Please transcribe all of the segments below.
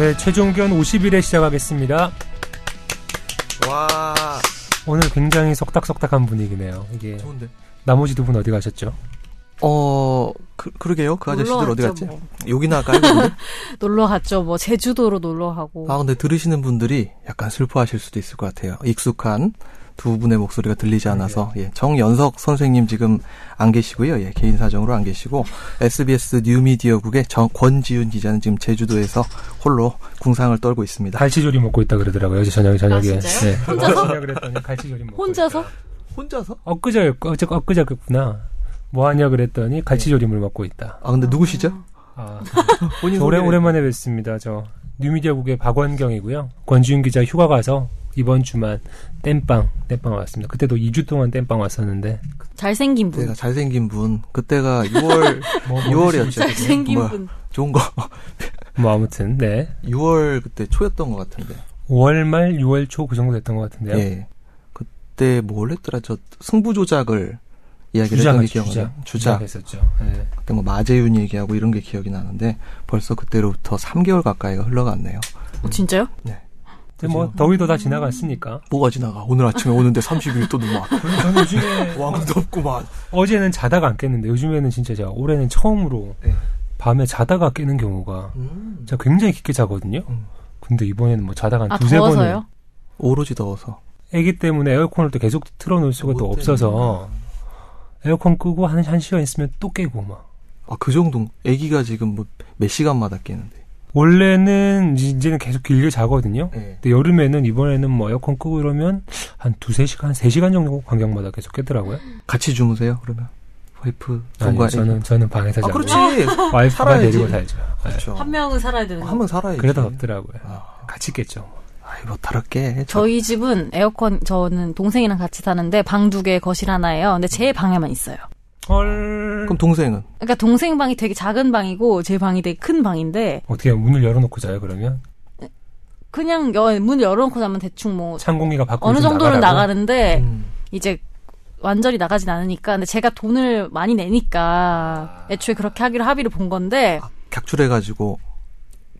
네, 최종견 50일에 시작하겠습니다. 와. 오늘 굉장히 속닥속닥한 분위기네요. 이게 좋은데. 나머지 두 분 어디 가셨죠? 어, 그, 그러게요. 그 아저씨들 어디 갔죠, 갔지? 뭐. 여기나 깔던데? 놀러 갔죠. 뭐 제주도로 놀러 가고. 아, 근데 들으시는 분들이 약간 슬퍼하실 수도 있을 것 같아요. 익숙한 두 분의 목소리가 들리지 않아서, 예. 정연석 선생님 지금 안 계시고요. 예. 개인 사정으로 안 계시고, SBS 뉴미디어국의 정, 권지윤 기자는 지금 제주도에서 홀로 궁상을 떨고 있습니다. 갈치조림 먹고 있다 그러더라고요. 어제 저녁에 저녁에. 아, 진짜요? 네. 혼자서? 혼자 그랬더니 갈치조림 먹고 혼자서? 있다. 혼자서? 엊그제 어제 엊그제였구나. 뭐 하냐 그랬더니 갈치조림을 먹고 있다. 아, 근데 누구시죠? 아, 본인 저 오래 소개- 오랜만에 뵙습니다. 저 뉴미디어국의 박원경이고요. 권지윤 기자 휴가 가서 이번 주만 땜빵 땜빵 왔습니다. 그때도 2주 동안 땜빵 왔었는데 잘생긴 분. 그때가 잘생긴 분. 그때가 6월, 뭐, 6월이었죠. 잘생긴 뭐야. 분. 좋은 거. 뭐 아무튼 네 6월 그때 초였던 것 같은데. 5월 말 6월 초 그 정도 됐던 것 같은데요. 예. 그때 뭘 했더라? 저 승부 조작을 이야기를 했던 게 주장 기억나요. 주작. 했었죠. 네. 그때 뭐 마재윤 얘기하고 이런 게 기억이 나는데 벌써 그때로부터 3개월 가까이가 흘러갔네요. 어, 진짜요? 네. 근데 뭐 더위도 다 지나갔으니까. 뭐가 지나가? 오늘 아침에 오는데 30일 또눈 와. 저는 요즘에 왕도 없구만. 어제는 자다가 안 깼는데 요즘에는 진짜 제가 올해는 처음으로 네. 밤에 자다가 깨는 경우가 음. 제가 굉장히 깊게 자거든요. 음. 근데 이번에는 뭐 자다가 한 아, 두세 번을 더워서요? 오로지 더워서. 애기 때문에 에어컨을 또 계속 틀어놓을 수가 또못 없어서 에어컨 끄고 한, 한 시간 있으면 또 깨고 막. 아, 그 정도. 아기가 지금 뭐 몇 시간마다 깨는데. 원래는 이제- 이제는 계속 길게 자거든요. 네. 근데 여름에는 이번에는 뭐 에어컨 끄고 이러면 한 두세 시간, 세 시간 정도 간격마다 계속 깨더라고요. 같이 주무세요, 그러면? 와이프, 아니, 손과 저는, 저는 방에서 아, 자고. 그렇지. 와이프가 살아야지. 데리고 살죠. 네. 그렇죠. 한 명은 살아야 되는 거. 한번 살아야지. 그래도 덥더라고요. 아, 같이 깼죠. 아이, 뭐, 다를게. 저희 집은 에어컨 저는 동생이랑 같이 사는데 방 두 개 거실 하나예요. 근데 제 방에만 있어요. 헐. 그럼 동생은? 그러니까 동생 방이 되게 작은 방이고 제 방이 되게 큰 방인데 어떻게 문을 열어놓고 자요, 그러면? 그냥 여, 문 열어놓고 자면 대충 뭐 찬 공기가 밖으로 어느 좀 정도는 나가라고? 나가는데 음. 이제 완전히 나가진 않으니까 근데 제가 돈을 많이 내니까 애초에 그렇게 하기로 합의를 본 건데 아, 격출해가지고,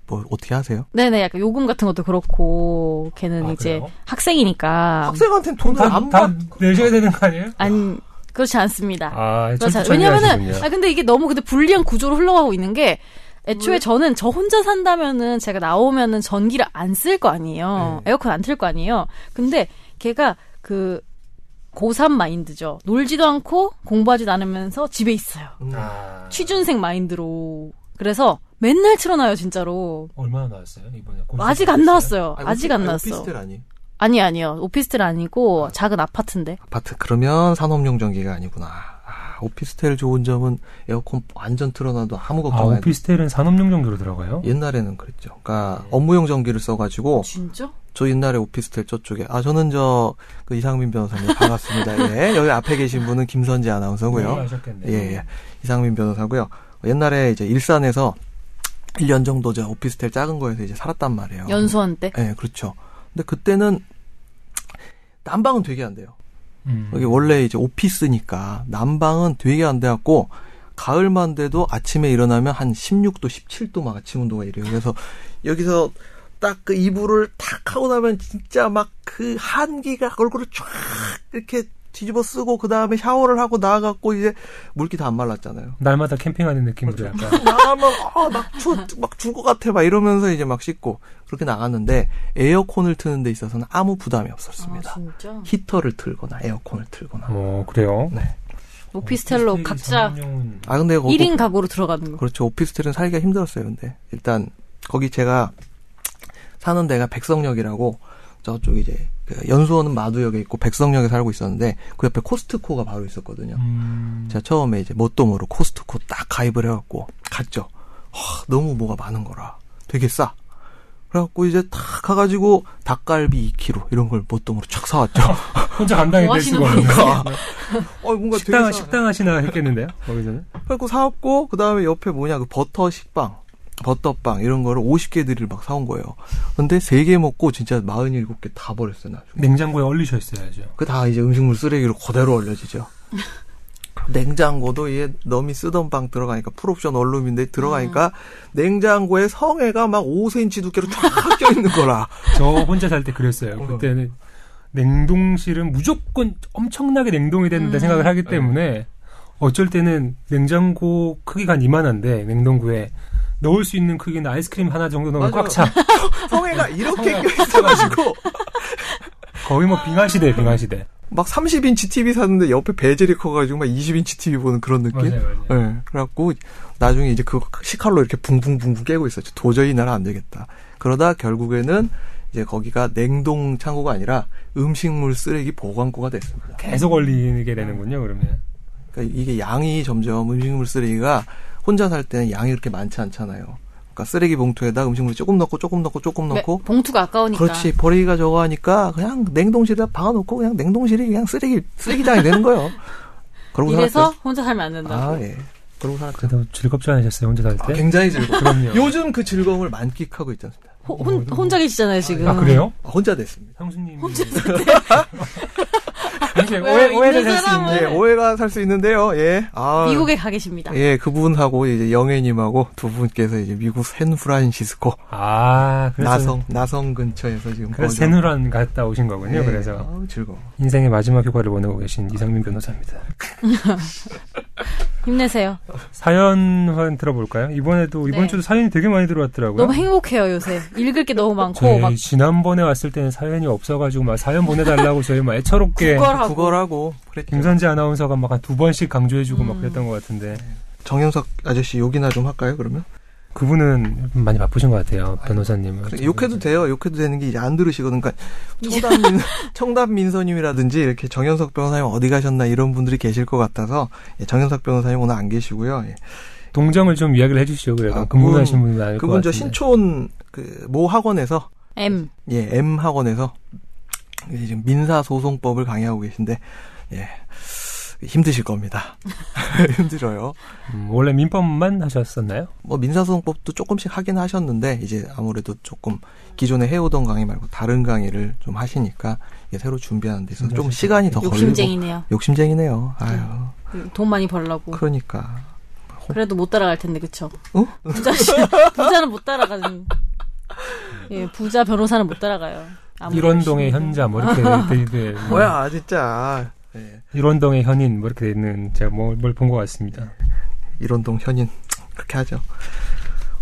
뭐, 어떻게 하세요? 네네 약간 요금 같은 것도 그렇고 걔는 아, 이제 그래요? 학생이니까 학생한테는 돈을 다, 안다 받, 내셔야 되는 거 아니에요? 안 그렇지 않습니다. 아, 그렇지 왜냐면은. 아 근데 이게 너무 근데 불리한 구조로 흘러가고 있는 게 애초에 저는 저 혼자 산다면은 제가 나오면은 전기를 안 쓸 거 아니에요. 네. 에어컨 안 틀 거 아니에요. 근데 걔가 그 고3 마인드죠. 놀지도 않고 공부하지도 않으면서 집에 있어요. 음. 아, 취준생 마인드로. 그래서 맨날 틀어놔요, 진짜로. 얼마나 나왔어요, 이번에? 아직 안 나왔어요. 아니, 아직 안 아니, 나왔어. 오피스텔 아니? 아니, 아니요. 오피스텔 아니고 작은 아파트인데. 아파트, 그러면 산업용 전기가 아니구나. 아, 오피스텔 좋은 점은 에어컨 완전 틀어놔도 아무 아, 걱정 안 해. 오피스텔은 산업용 정도로 들어가요? 옛날에는 그랬죠. 그러니까 업무용 전기를 써가지고 진짜? 저 옛날에 오피스텔 저쪽에 아 저는 저 그 이상민 변호사님 반갑습니다. 예 여기 앞에 계신 분은 김선재 아나운서고요. 하셨겠네요. 예, 예. 이상민 변호사고요. 옛날에 이제 일산에서 1년 정도 저 오피스텔 작은 거에서 이제 살았단 말이에요. 연수원 때? 예, 그렇죠. 근데 그때는 난방은 되게 안 돼요. 음. 여기 원래 이제 오피스니까 난방은 되게 안 돼갖고 가을만 돼도 아침에 일어나면 한 16도, 17도 막 아침 온도가 이래요. 그래서 여기서 딱 그 이불을 탁 하고 나면 진짜 막 그 한기가 얼굴을 쫙 이렇게 뒤집어 쓰고 그 다음에 샤워를 하고 나와갖고 이제 물기 다 안 말랐잖아요. 날마다 캠핑하는 느낌으로 그렇죠. 약간. 나가면 아막추막줄 것 같아 막 이러면서 이제 막 씻고 그렇게 나갔는데 에어컨을 트는 데 있어서는 아무 부담이 없었습니다. 아, 진짜? 히터를 틀거나 에어컨을 틀거나. 어, 그래요? 네. 오피스텔로 각자 아 근데 거기 1인 가구로 들어가는 거. 그렇죠. 오피스텔은 살기가 힘들었어요. 근데 일단 거기 제가 사는 데가 백성역이라고 저쪽 이제 그 연수원은 마두역에 있고 백성역에 살고 있었는데 그 옆에 코스트코가 바로 있었거든요. 음, 제가 처음에 이제 뭣도 모르고 코스트코 딱 가입을 해갖고 갔죠. 와, 너무 뭐가 많은 거라 되게 싸. 그래갖고 이제 탁 가가지고 닭갈비 2kg 이런 걸 뭣도 모르고 촥 사왔죠. 혼자 감당이 뭐될 수가 하시는 없는 그러니까. 어 뭔가 식당, 되게 싸. 식당 하시나 했겠는데요? 거기서는? 그래갖고 사왔고 그 다음에 옆에 뭐냐 그 버터 식빵 버터빵 이런 거를 50개들을 막 사온 거예요. 근데 3개 먹고 진짜 47개 다 버렸어요 나중에. 냉장고에 얼리셔 있어야죠. 그 다 이제 음식물 쓰레기로 그대로 얼려지죠. 냉장고도 얘 넘이 쓰던 방 들어가니까 풀옵션 원룸인데 들어가니까 냉장고에 성에가 막 5cm 두께로 쫙 껴있는 거라. 저 혼자 살 때 그랬어요. 그때는 냉동실은 무조건 엄청나게 냉동이 된다 음. 생각을 하기 때문에 어쩔 때는 냉장고 크기가 한 이만한데 냉동고에 넣을 수 있는 크기는 아이스크림 하나 정도 넣으면 맞아. 꽉 차. 성에가 이렇게 껴있어가지고 거의 뭐 빙하 시대, 빙하 시대. 막 30인치 TV 샀는데 옆에 베젤이 커가지고 막 20인치 TV 보는 그런 느낌? 맞아요, 맞아요. 예. 그래갖고 나중에 이제 그거 식칼로 이렇게 붕붕붕붕 깨고 있었죠. 도저히 나는 안 되겠다. 그러다 결국에는 이제 거기가 냉동 창고가 아니라 음식물 쓰레기 보관고가 됐습니다. 계속 걸리게 되는군요, 그러면. 그러니까 이게 양이 점점 음식물 쓰레기가 혼자 살 때는 양이 그렇게 많지 않잖아요. 그러니까 쓰레기 봉투에다 음식물 조금 넣고 조금 넣고 조금 네, 넣고 봉투가 아까우니까. 그렇지 버리기가 적어 하니까 그냥 냉동실에다 박아놓고 그냥 냉동실이 그냥 쓰레기 쓰레기장이 되는 거예요. 그러고 이래서 살았죠. 혼자 살면 안 된다고. 아 예. 그러고 살았죠. 그래도 즐겁지 않으셨어요, 혼자 살 아, 때? 굉장히 즐거워. 그럼요. 요즘 그 즐거움을 만끽하고 있지 않습니까? 호- 혼, 혼자 계시잖아요, 지금. 아, 그래요? 아, 혼자 됐습니다. 형수님. 혼자 살 때. 오해, 오해를 있는 살수 사람은- 있는데. 예, 오해가 살 수 있는데요. 예. 아, 미국에 가 계십니다. 예, 그분하고 이제 영애님하고 두 분께서 이제 미국 샌프란시스코 아, 그래서. 나성 나성 근처에서 지금 그래서 새누란 갔다 오신 거군요, 예, 그래서. 아우, 즐거워. 인생의 마지막 휴가를 보내고 계신 이상민 변호사입니다. 힘내세요. 사연 한번 들어볼까요? 이번에도 이번 네. 주도 사연이 되게 많이 들어왔더라고요. 너무 행복해요, 요새. 읽을 게 너무 많고, 저희 막, 지난번에 왔을 때는 사연이 없어가지고 막 사연 보내달라고 저희 막 애처롭게 구걸하고. 국어라고 그랬죠. 김선재 아나운서가 막 한 두 번씩 강조해주고 막 음. 그랬던 것 같은데 정현석 아저씨 욕이나 좀 할까요? 그러면 그분은 많이 바쁘신 것 같아요 변호사님은. 그래, 욕해도 돼요. 욕해도 되는 게 이제 안 들으시거든. 그러니까 청담 민 청담 민서님이라든지 이렇게 정현석 변호사님 어디 가셨나 이런 분들이 계실 것 같아서 예, 정현석 변호사님 오늘 안 계시고요. 예. 동정을 좀 이야기를 해주시죠. 그래도 아, 근무하신 그분- 분은 알것 그분 저 같은데. 신촌 그 모 학원에서 M. 예, M 학원에서 지금 민사 소송법을 강의하고 계신데 예. 힘드실 겁니다. 힘들어요. 음, 원래 민법만 하셨었나요? 뭐 민사소송법도 조금씩 하긴 하셨는데 이제 아무래도 조금 기존에 해오던 강의 말고 다른 강의를 좀 하시니까 새로 준비하는 데 있어서 좀 시간이 더 걸리고 욕심쟁이네요. 욕심쟁이네요. 아유. 돈 많이 벌려고. 그러니까 그래도 못 따라갈 텐데, 그쵸? 어? 부자, 부자는 못 따라가는. 예, 부자 변호사는 못 따라가요. 일원동의 현자 뭐 이렇게 돼 있는 뭐야 진짜 예. 일원동의 현인 뭐 이렇게 돼 있는 제가 뭘 본 것 같습니다. 이런동 현인 그렇게 하죠.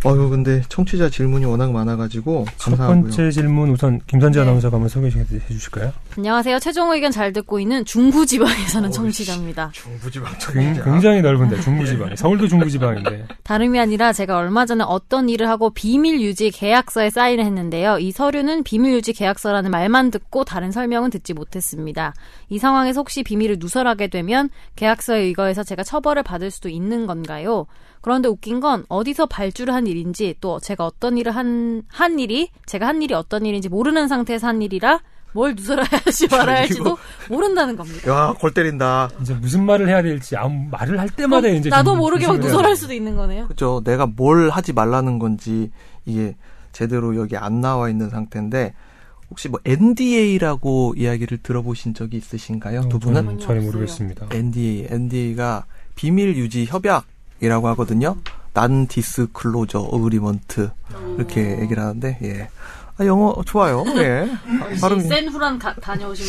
어유 근데 청취자 질문이 워낙 많아가지고 첫 감사하고요. 번째 질문 우선 김선재 네. 아나운서가 한번 소개 해 주실까요? 안녕하세요. 최종 의견 잘 듣고 있는 중부지방에 사는 청취자입니다. 중부지방 굉- 굉장히 넓은데 중부지방. 서울도 중부지방인데. 다름이 아니라 제가 얼마 전에 어떤 일을 하고 비밀 유지 계약서에 사인을 했는데요. 이 서류는 비밀 유지 계약서라는 말만 듣고 다른 설명은 듣지 못했습니다. 이 상황에서 혹시 비밀을 누설하게 되면 계약서에 의거해서 제가 처벌을 받을 수도 있는 건가요? 그런데 웃긴 건 어디서 발주를 한 일인지 또 제가 어떤 일을 한, 한 일이 제가 한 일이 어떤 일인지 모르는 상태에서 한 일이라 뭘 누설해야 할지 말아야 할지도 모른다는 겁니다. 야, 골 때린다. 이제 무슨 말을 해야 될지 아무 말을 할 때마다 이제 어, 나도 좀 모르게 막 누설할. 수도 있는 거네요. 그죠. 내가 뭘 하지 말라는 건지 이게 제대로 여기 안 나와 있는 상태인데 혹시 뭐 NDA라고 이야기를 들어보신 적이 있으신가요? 두 분은? 저는 전혀 모르겠습니다. NDA, NDA가 비밀 유지 협약 이라고 하거든요. Non-Disclosure Agreement 이렇게 얘기를 하는데 예. 아, 영어 좋아요. 예. 발음 센 후란 가- 다녀오신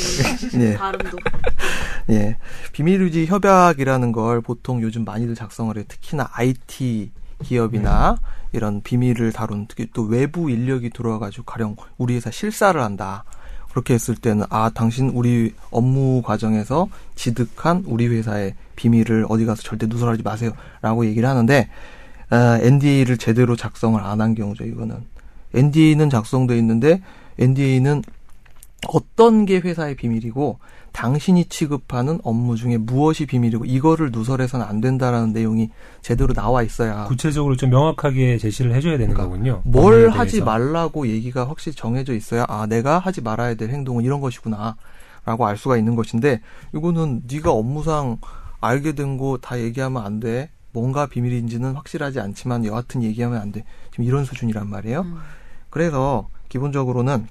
예. 발음도 예. 비밀 유지 협약이라는 걸 보통 요즘 많이들 작성을 해요. 특히나 IT 기업이나 이런 비밀을 다룬 특히 또 외부 인력이 들어와가지고 가령 우리 회사 실사를 한다. 그렇게 했을 때는 아 당신 우리 업무 과정에서 지득한 우리 회사의 비밀을 어디 가서 절대 누설하지 마세요라고 얘기를 하는데 아, NDA를 제대로 작성을 안 한 경우죠 이거는 NDA는 작성돼 있는데 NDA는 어떤 게 회사의 비밀이고 당신이 취급하는 업무 중에 무엇이 비밀이고 이거를 누설해서는 안 된다라는 내용이 제대로 나와 있어야 구체적으로 좀 명확하게 제시를 해줘야 되는 그러니까 거군요. 뭘 하지. 말라고 얘기가 확실히 정해져 있어야 아 내가 하지 말아야 될 행동은 이런 것이구나 라고 알 수가 있는 것인데 이거는 네가 업무상 알게 된 거 다 얘기하면 안 돼. 뭔가 비밀인지는 확실하지 않지만 여하튼 얘기하면 안 돼. 지금 이런 수준이란 말이에요. 음. 그래서 기본적으로는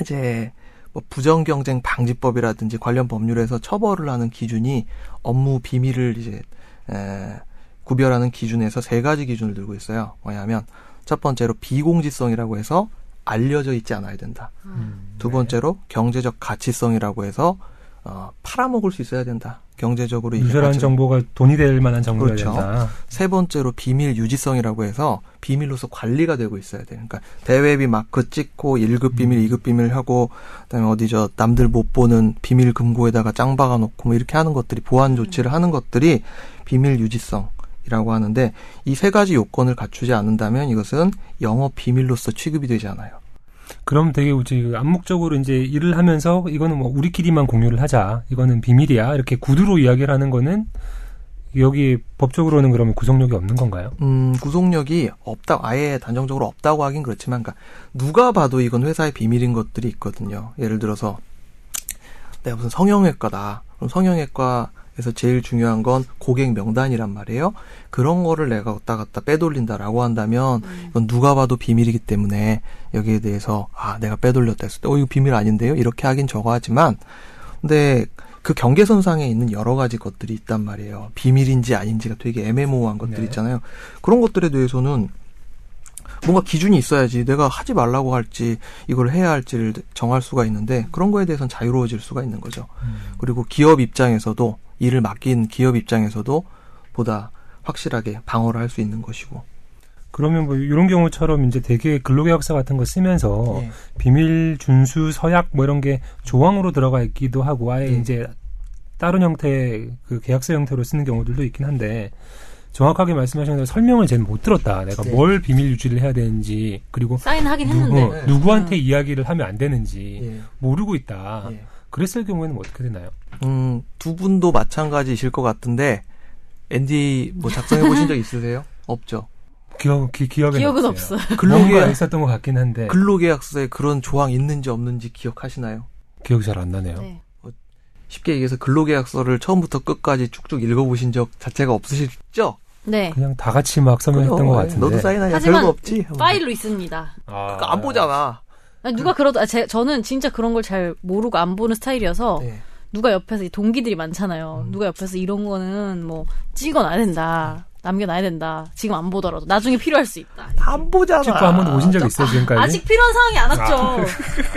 이제 뭐 부정 경쟁 방지법이라든지 관련 법률에서 처벌을 하는 기준이 업무 비밀을 이제 에, 구별하는 기준에서 세 가지 기준을 들고 있어요. 뭐냐면 첫 번째로 비공지성이라고 해서 알려져 있지 않아야 된다. 음, 두 네. 번째로 경제적 가치성이라고 해서 어, 팔아먹을 수 있어야 된다. 경제적으로 가치가 정보가 돈이 될 만한 정보여야 그렇죠. 된다. 세 번째로 비밀 유지성이라고 해서 비밀로서 관리가 되고 있어야 돼요. 그러니까 대외비 마크 찍고 1급 비밀, 음. 2급 비밀 하고 그다음에 어디 저 남들 못 보는 비밀 금고에다가 짱 박아 놓고 뭐 이렇게 하는 것들이 보안 조치를 하는 것들이 비밀 유지성 이라고 하는데 이 세 가지 요건을 갖추지 않는다면 이것은 영업 비밀로서 취급이 되지 않아요. 그럼 되게 우리 암묵적으로 이제 일을 하면서 이거는 뭐 우리끼리만 공유를 하자. 이거는 비밀이야. 이렇게 구두로 이야기를 하는 거는 여기 법적으로는 그러면 구속력이 없는 건가요? 음, 구속력이 없다, 아예 단정적으로 없다고 하긴 그렇지만, 그러니까 누가 봐도 이건 회사의 비밀인 것들이 있거든요. 예를 들어서, 내가 무슨 성형외과다. 그럼 성형외과 에서 제일 중요한 건 고객 명단이란 말이에요. 그런 거를 내가 왔다 갔다 빼돌린다라고 한다면, 이건 누가 봐도 비밀이기 때문에 여기에 대해서, 아, 내가 빼돌렸다 했을 때, 어, 이거 비밀 아닌데요? 이렇게 하긴 저거 하지만, 근데 그 경계선상에 있는 여러 가지 것들이 있단 말이에요. 비밀인지 아닌지가 되게 애매모호한 것들 네. 있잖아요. 그런 것들에 대해서는 뭔가 기준이 있어야지 내가 하지 말라고 할지 이걸 해야 할지를 정할 수가 있는데 그런 거에 대해서는 자유로워질 수가 있는 거죠. 그리고 기업 입장에서도 일을 맡긴 기업 입장에서도 보다 확실하게 방어를 할 수 있는 것이고. 그러면 뭐 이런 경우처럼 이제 되게 근로계약서 같은 거 쓰면서 예. 비밀 준수 서약 뭐 이런 게 조항으로 들어가 있기도 하고 아예 네. 이제 다른 형태의 그 계약서 형태로 쓰는 경우들도 있긴 한데 정확하게 말씀하신 대로 설명을 쟤는 못 들었다. 내가 네. 뭘 비밀 유지를 해야 되는지 그리고 사인하긴 누구, 했는데. 네. 누구한테 음. 이야기를 하면 안 되는지 예. 모르고 있다. 예. 그랬을 경우에는 어떻게 되나요? 음, 두 분도 마찬가지이실 것 같은데 ND 뭐 작성해 보신 적 있으세요? 없죠. 기억 기, 기억에 기억은 없어요. 뭔가 근로계약 있었던 것 같긴 한데 근로계약서에 그런 조항 있는지 없는지 기억하시나요? 기억이 잘 안 나네요. 네. 쉽게 얘기해서 근로계약서를 처음부터 끝까지 쭉쭉 읽어보신 적 자체가 없으시죠? 네. 그냥 다 같이 막 서명했던 것 같은데. 너도 사인하냐? 별거 없지? 파일로 있습니다. 아, 그거 안 보잖아. 아니, 누가 그 러다, 아, 제, 저는 진짜 그런 걸 잘 모르고 안 보는 스타일이어서 네. 누가 옆에서 이 동기들이 많잖아요. 음. 누가 옆에서 이런 거는 뭐 찍어놔야 된다. 남겨놔야 된다. 지금 안 보더라도 나중에 필요할 수 있다. 안 보잖아. 축구 한 번도 오신 적 있어요 지금까지? 아직 필요한 상황이 안 왔죠.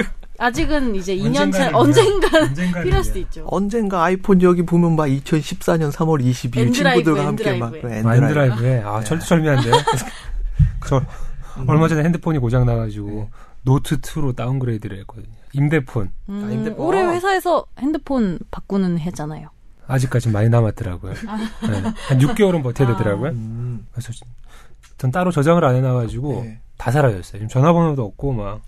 아 직은 이제 2년 차 언젠가는 필요할. 수도 있죠. 언젠가 아이폰 여기 보면 막 2014년 3월 22일 N드라이브, 친구들과 함께 막 N드라이브에. 그 아, 아 네. 철두철미한데요. 저 음. 얼마 전에 핸드폰이 고장 나가지고 네. 노트 2로 downgrade를 했거든요. 임대폰 음, 아, 핸드폰. 올해 회사에서 핸드폰 바꾸는 해잖아요. 아직까지 많이 남았더라고요. 네. 한 6개월은 버텨야 아. 되더라고요. 음. 그래서 전 따로 저장을 안 해놔가지고 네. 다 사라졌어요. 지금 전화번호도 없고 막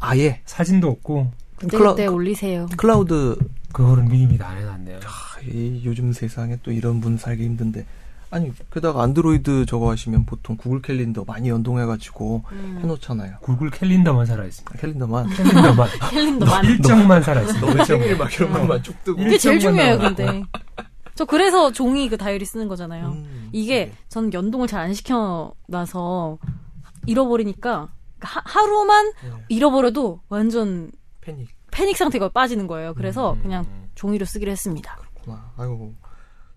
아예 사진도 없고 그때 클라- 그때 올리세요. 클라우드 그거를 미리미리 안 해놨네요. 아, 이 요즘 세상에 또 이런 분 살기 힘든데 아니 게다가 안드로이드 저거 하시면 보통 구글 캘린더 많이 연동해가지고 음. 해놓잖아요. 구글 캘린더만 살아있습니다. 캘린더만 캘린더만 캘린더 많이. 일정만 살아있습니다. 너무 일정만. 생일 막 이런 것만 쭉 뜨고 그게 제일 중요해요. 근데. 저 그래서 종이 그 다이어리 쓰는 거잖아요. 음. 이게 저는 연동을 잘 안 시켜놔서 잃어버리니까 하, 하루만 네. 잃어버려도 완전 패닉 패닉 상태가 빠지는 거예요. 그래서 음. 그냥 종이로 쓰기로 했습니다. 구나. 아이고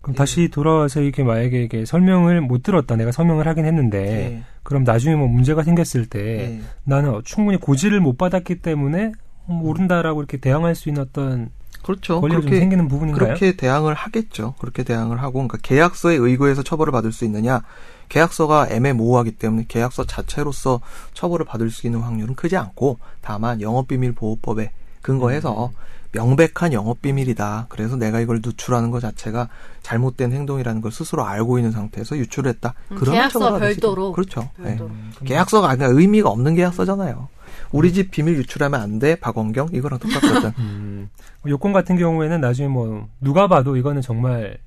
그럼 다시 돌아와서 이게 만약에 이게 설명을 못 들었다. 내가 설명을 하긴 했는데 네. 그럼 나중에 뭐 문제가 생겼을 때 네. 나는 충분히 고지를 못 받았기 때문에 모른다라고 이렇게 대항할 수 있는 어떤 그렇죠. 그렇게 생기는 부분인가요? 그렇게 대항을 하겠죠. 그렇게 대항을 하고, 그러니까 계약서에 의거해서 처벌을 받을 수 있느냐? 계약서가 애매모호하기 때문에 계약서 자체로서 처벌을 받을 수 있는 확률은 크지 않고, 다만 영업비밀보호법에 근거해서 명백한 영업 비밀이다. 그래서 내가 이걸 누출하는 것 자체가 잘못된 행동이라는 걸 스스로 알고 있는 상태에서 유출했다. 음, 그러면 계약서 별도로. 그렇죠. 네. 별도로. 계약서가 아니라 의미가 없는 계약서잖아요. 우리 집 비밀 유출하면 안 돼, 박원경 이거랑 똑같거든. 음, 요건 같은 경우에는 나중에 뭐 누가 봐도 이거는 정말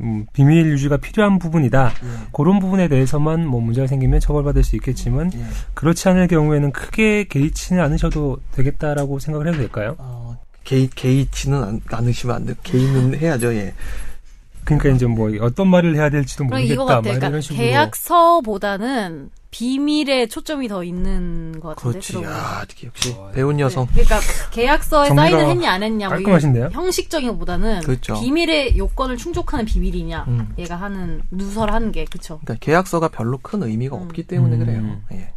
음, 비밀 유지가 필요한 부분이다. 예. 그런 부분에 대해서만 뭐 문제가 생기면 처벌받을 수 있겠지만 예. 그렇지 않을 경우에는 크게 개의치는 않으셔도 되겠다라고 생각을 해도 될까요? 어, 개의, 개의치는 않, 않으시면 안 돼. 개의는 해야죠, 예. 그러니까 이제 뭐 어떤 말을 해야 될지도 모르겠다. 이거 같아요. 막 이런 그러니까 식으로. 계약서보다는 비밀에 초점이 더 있는 것 같은데. 그렇지. 들어보니까. 야, 역시 배운 여성. 네. 그러니까 계약서에 사인을 했냐 안 했냐 뭐 깔끔하신데요? 이런 형식적인 것보다는 그렇죠. 비밀의 요건을 충족하는 비밀이냐 음. 얘가 하는 누설하는 게 그쵸 그러니까 계약서가 별로 큰 의미가 음. 없기 때문에 음. 그래요. 예.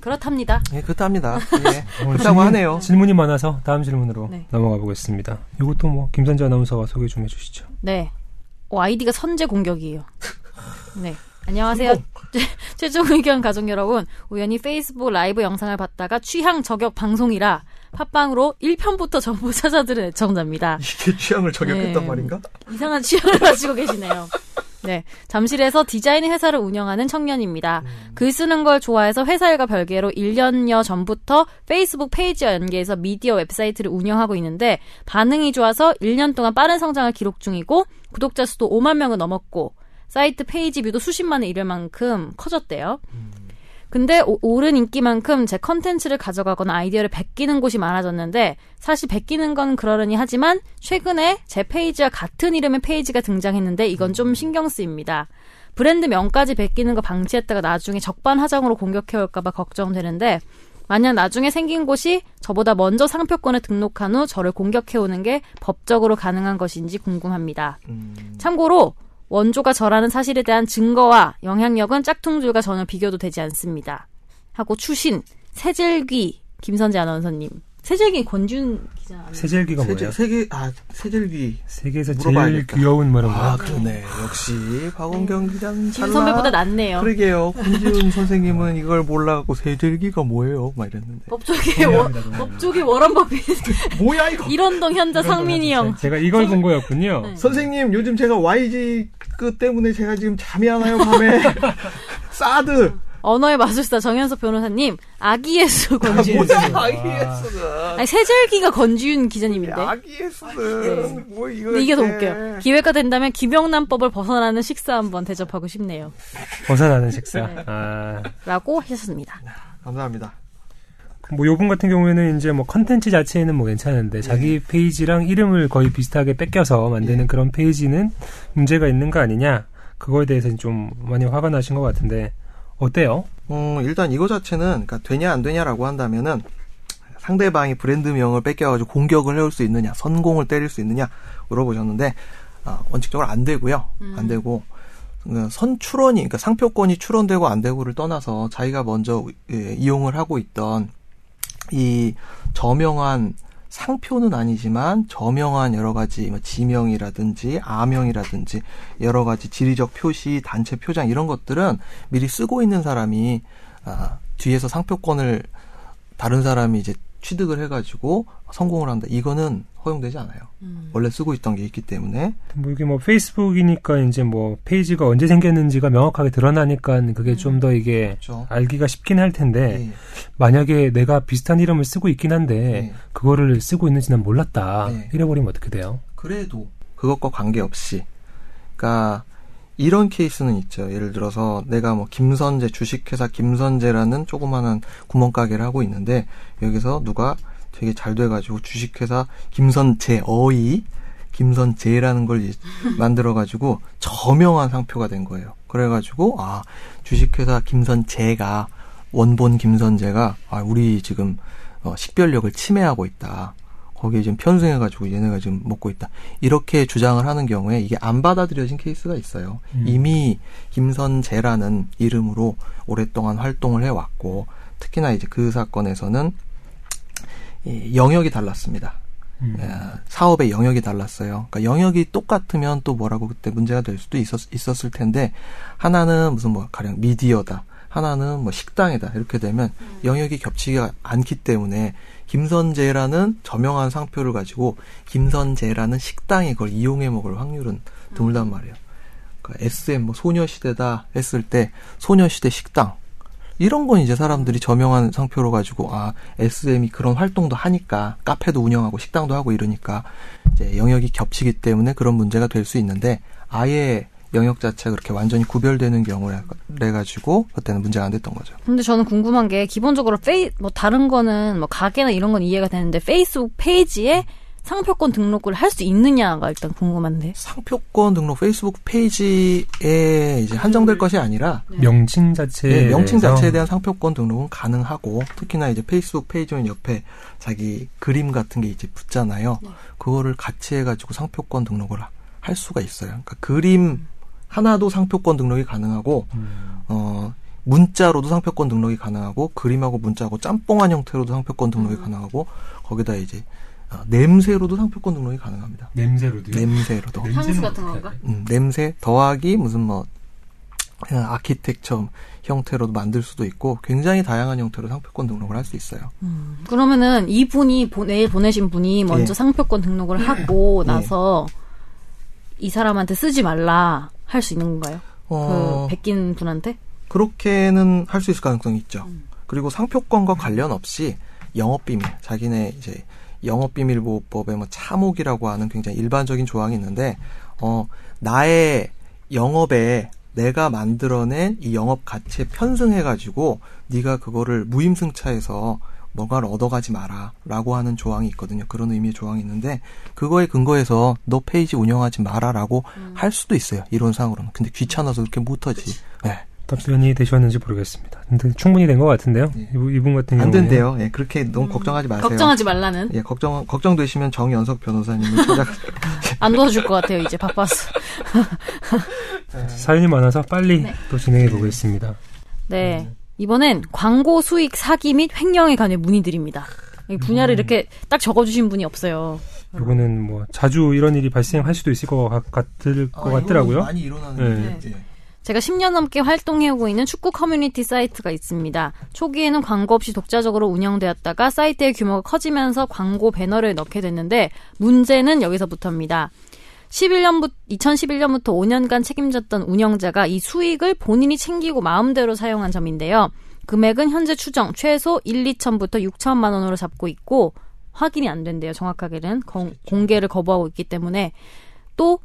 그렇답니다. 예, 그렇답니다. 예. 그렇다고 하네요. 질문이 많아서 다음 질문으로 네. 넘어가 보겠습니다. 이것도 뭐 김선재 아나운서가 소개 좀 해주시죠. 네. 어, 아이디가 선제 공격이에요. 네. 안녕하세요. 최종 의견 가족 여러분. 우연히 페이스북 라이브 영상을 봤다가 취향 저격 방송이라 팟빵으로 1편부터 전부 찾아들은 애청자입니다. 이게 취향을 저격했단 네. 말인가? 이상한 취향을 가지고 계시네요. 네. 잠실에서 디자인 회사를 운영하는 청년입니다. 글 쓰는 걸 좋아해서 회사 일과 별개로 1년여 전부터 페이스북 페이지와 연계해서 미디어 웹사이트를 운영하고 있는데 반응이 좋아서 1년 동안 빠른 성장을 기록 중이고 구독자 수도 5만 명을 넘었고 사이트 페이지 뷰도 수십만을 이를 만큼 커졌대요. 근데 오- 오른 인기만큼 제 컨텐츠를 가져가거나 아이디어를 베끼는 곳이 많아졌는데 사실 베끼는 건 그러려니 하지만 최근에 제 페이지와 같은 이름의 페이지가 등장했는데 이건 좀 신경 쓰입니다. 브랜드 명까지 베끼는 거 방치했다가 나중에 적반하장으로 공격해올까봐 걱정되는데 만약 나중에 생긴 곳이 저보다 먼저 상표권을 등록한 후 저를 공격해오는 게 법적으로 가능한 것인지 궁금합니다. 음. 참고로 원조가 저라는 사실에 대한 증거와 영향력은 짝퉁들과 전혀 비교도 되지 않습니다. 하고 추신 세젤귀 김선재 아나운서님 세젤귀 권준 기자? 세젤기가 뭐예요? 세제, 세계, 아, 세젤기. 세계에서 제일 물어봐야겠다. 귀여운 뭐 이런 거. 아, 그러네. 역시, 박원경 기자는 김 선배보다 낫네요. 그러게요. kun지훈 선생님은 이걸 몰라갖고 세젤기가 뭐예요? 막 이랬는데. 법조계 워, 법조계 버핏 뭐야, 이거? 일원동 현자 상민이 형 제가 이걸 본 거였군요. 네. 선생님, 요즘 제가 YG 그 때문에 제가 지금 잠이 안 와요, 밤에. 사드. 언어의 마술사 정현석 변호사님 아기 예수 권지윤 뭐야, 아기예스는. 아니 세젤기가 권지윤 기자님인데 아기예스는. 뭐, 이거. 이게 더. 웃겨요 기회가 된다면 김영란법을 벗어나는 식사 한번 대접하고 싶네요 벗어나는 식사. 네. 아, 라고 하셨습니다 감사합니다. 뭐 요분 같은 경우에는 이제 뭐 컨텐츠 자체는 뭐 괜찮은데 자기 페이지랑 이름을 거의 비슷하게 뺏겨서 만드는 예. 그런 페이지는 문제가 있는 거 아니냐? 그거에 대해서는 좀 많이 화가 나신 것 같은데 어때요? 음, 일단 이거 자체는 그러니까 되냐 안 되냐라고 한다면은 상대방이 브랜드명을 뺏겨가지고 공격을 해올 수 있느냐, 선공을 때릴 수 있느냐 물어보셨는데 아, 원칙적으로 안 되고요. 안 되고 그 선출원이 그러니까 상표권이 출원되고 안 되고를 떠나서 자기가 먼저 예, 이용을 하고 있던 이 저명한 상표는 아니지만 저명한 여러 가지 뭐 지명이라든지 아명이라든지 여러 가지 지리적 표시, 단체 표장 이런 것들은 미리 쓰고 있는 사람이 아, 뒤에서 상표권을 다른 사람이 이제 취득을 해가지고 성공을 한다. 이거는 허용되지 않아요. 원래 쓰고 있던 게 있기 때문에 뭐 이게 뭐 페이스북이니까 이제 뭐 페이지가 언제 생겼는지가 명확하게 드러나니까 그게 좀더 이게 그렇죠. 알기가 쉽긴 할 텐데 예. 만약에 내가 비슷한 이름을 쓰고 있긴 한데 네. 그거를 쓰고 있는지 난 몰랐다. 네. 이래버리면 어떻게 돼요? 그래도 그것과 관계없이 그러니까 이런 케이스는 있죠. 예를 들어서 내가 뭐 김선재 주식회사 김선재라는 조그마한 구멍가게를 하고 있는데 여기서 누가 되게 잘 돼가지고 주식회사 김선재 어이 김선재라는 걸 만들어가지고 저명한 상표가 된 거예요. 그래가지고 아 주식회사 김선재가 원본 김선재가 아 우리 지금 어, 식별력을 침해하고 있다. 거기에 지금 편승해가지고 얘네가 지금 먹고 있다. 이렇게 주장을 하는 경우에 이게 안 받아들여진 케이스가 있어요. 음. 이미 김선재라는 이름으로 오랫동안 활동을 해왔고 특히나 이제 그 사건에서는 이 영역이 달랐습니다. 음. 예, 사업의 영역이 달랐어요. 그러니까 영역이 똑같으면 또 뭐라고 그때 문제가 될 수도 있었, 있었을 텐데 하나는 무슨 뭐 가령 미디어다. 하나는 뭐 식당이다. 이렇게 되면 영역이 겹치지가 않기 때문에 김선재라는 저명한 상표를 가지고 김선재라는 식당이 그걸 이용해 먹을 확률은 드물단 말이에요. 그러니까 SM 뭐 소녀시대다 했을 때 소녀시대 식당 이런 건 이제 사람들이 저명한 상표로 가지고 아 SM이 그런 활동도 하니까 카페도 운영하고 식당도 하고 이러니까 이제 영역이 겹치기 때문에 그런 문제가 될 수 있는데 아예 영역 자체가 그렇게 완전히 구별되는 경우에 가지고 그때는 문제가 안 됐던 거죠. 근데 저는 궁금한 게 기본적으로 페이 뭐 다른 거는 뭐 가게나 이런 건 이해가 되는데 페이스북 페이지에 상표권 등록을 할 수 있느냐가 일단 궁금한데. 상표권 등록 페이스북 페이지에 이제 한정될 것이 아니라 명칭 자체에 네, 명칭 자체에 대한 상표권 등록은 가능하고 특히나 이제 페이스북 페이지는 옆에 자기 그림 같은 게 이제 붙잖아요. 그거를 같이 해가지고 상표권 등록을 하- 할 수가 있어요. 그러니까 그림 하나도 상표권 등록이 가능하고 음. 어 문자로도 상표권 등록이 가능하고 그림하고 문자하고 짬뽕한 형태로도 상표권 등록이 가능하고 거기다 이제 어, 냄새로도 상표권 등록이 가능합니다. 냄새로도 냄새로도. 향수 같은 건가? 음, 냄새 더하기 무슨 뭐 그냥 아키텍처 형태로도 만들 수도 있고 굉장히 다양한 형태로 상표권 등록을 할 수 있어요. 그러면은 이분이 보, 메일 보내신 분이 먼저 예. 상표권 등록을 하고 예. 나서 이 사람한테 쓰지 말라 할 수 있는 건가요? 어, 그 베낀 분한테? 그렇게는 할 수 있을 가능성이 있죠. 음. 그리고 상표권과 관련 없이 영업 비밀, 자기네 이제 영업비밀보호법에 뭐 참혹이라고 하는 굉장히 일반적인 조항이 있는데, 어, 나의 영업에 내가 만들어낸 이 영업 가치에 편승해 가지고 네가 그거를 무임승차해서 뭔가를 얻어가지 마라라고 하는 조항이 있거든요. 그런 의미의 조항이 있는데 그거에 근거해서 너 페이지 운영하지 마라라고 할 수도 있어요. 이론상으로는. 근데 귀찮아서 그렇게 못 하지. 네. 답변이 되셨는지 모르겠습니다. 근데 충분히 된 것 같은데요. 예. 이분, 이분 같은 안 경우는 된대요. 예, 그렇게 너무 걱정하지 마세요. 걱정하지 말라는. 예, 걱정 걱정되시면 정연석 변호사님을 찾아. 안 도와줄 것 같아요. 이제 바빠서. 사연이 많아서 빨리 네. 또 진행해 보겠습니다. 네. 이번엔 광고 수익 사기 및 횡령에 관해 문의드립니다. 이 분야를 이렇게 딱 적어주신 분이 없어요. 이거는 뭐 자주 이런 일이 발생할 수도 있을 것 같, 같을 것 같더라고요. 많이 일어나는 네. 예. 제가 10년 넘게 활동해오고 있는 축구 커뮤니티 사이트가 있습니다. 초기에는 광고 없이 독자적으로 운영되었다가 사이트의 규모가 커지면서 광고 배너를 넣게 됐는데 문제는 여기서부터입니다. 11년부터 2011년부터 5년간 책임졌던 운영자가 이 수익을 본인이 챙기고 마음대로 사용한 점인데요. 금액은 현재 추정 최소 1, 2천부터 6천만 원으로 잡고 있고 확인이 안 된대요. 정확하게는 거- 공개를 거부하고 있기 때문에 또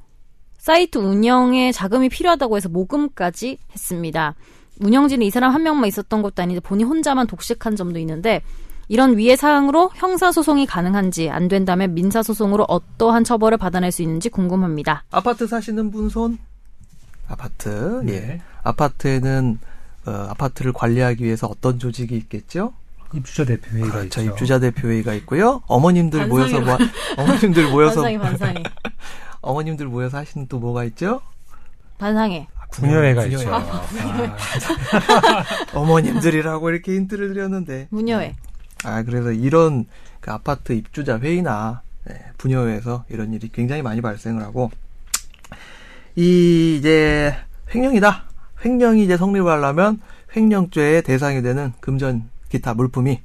사이트 운영에 자금이 필요하다고 해서 모금까지 했습니다. 운영진은 이 사람 한 명만 있었던 것도 아닌데 본인 혼자만 독식한 점도 있는데 이런 위의 사항으로 형사소송이 가능한지 안 된다면 민사소송으로 어떠한 처벌을 받아낼 수 있는지 궁금합니다. 아파트 사시는 분 손? 아파트. 예. 네. 아파트에는 어, 아파트를 관리하기 위해서 어떤 조직이 있겠죠? 입주자 대표회의가 그렇죠. 있죠. 입주자 대표회의가 있고요. 어머님들 모여서 반상회가- 뭐 어머님들 모여서 반상회 반상회 어머님들 모여서 하시는 또 뭐가 있죠? 반상회 분여회가 분여회. 있죠. 아, 어머님들이라고 이렇게 힌트를 드렸는데 문여회 아 그래서 이런 그 아파트 입주자 회의나 네, 분여회에서 이런 일이 굉장히 많이 발생을 하고 이 이제 횡령이다. 횡령이 이제 성립을 하려면 횡령죄의 대상이 되는 금전 기타 물품이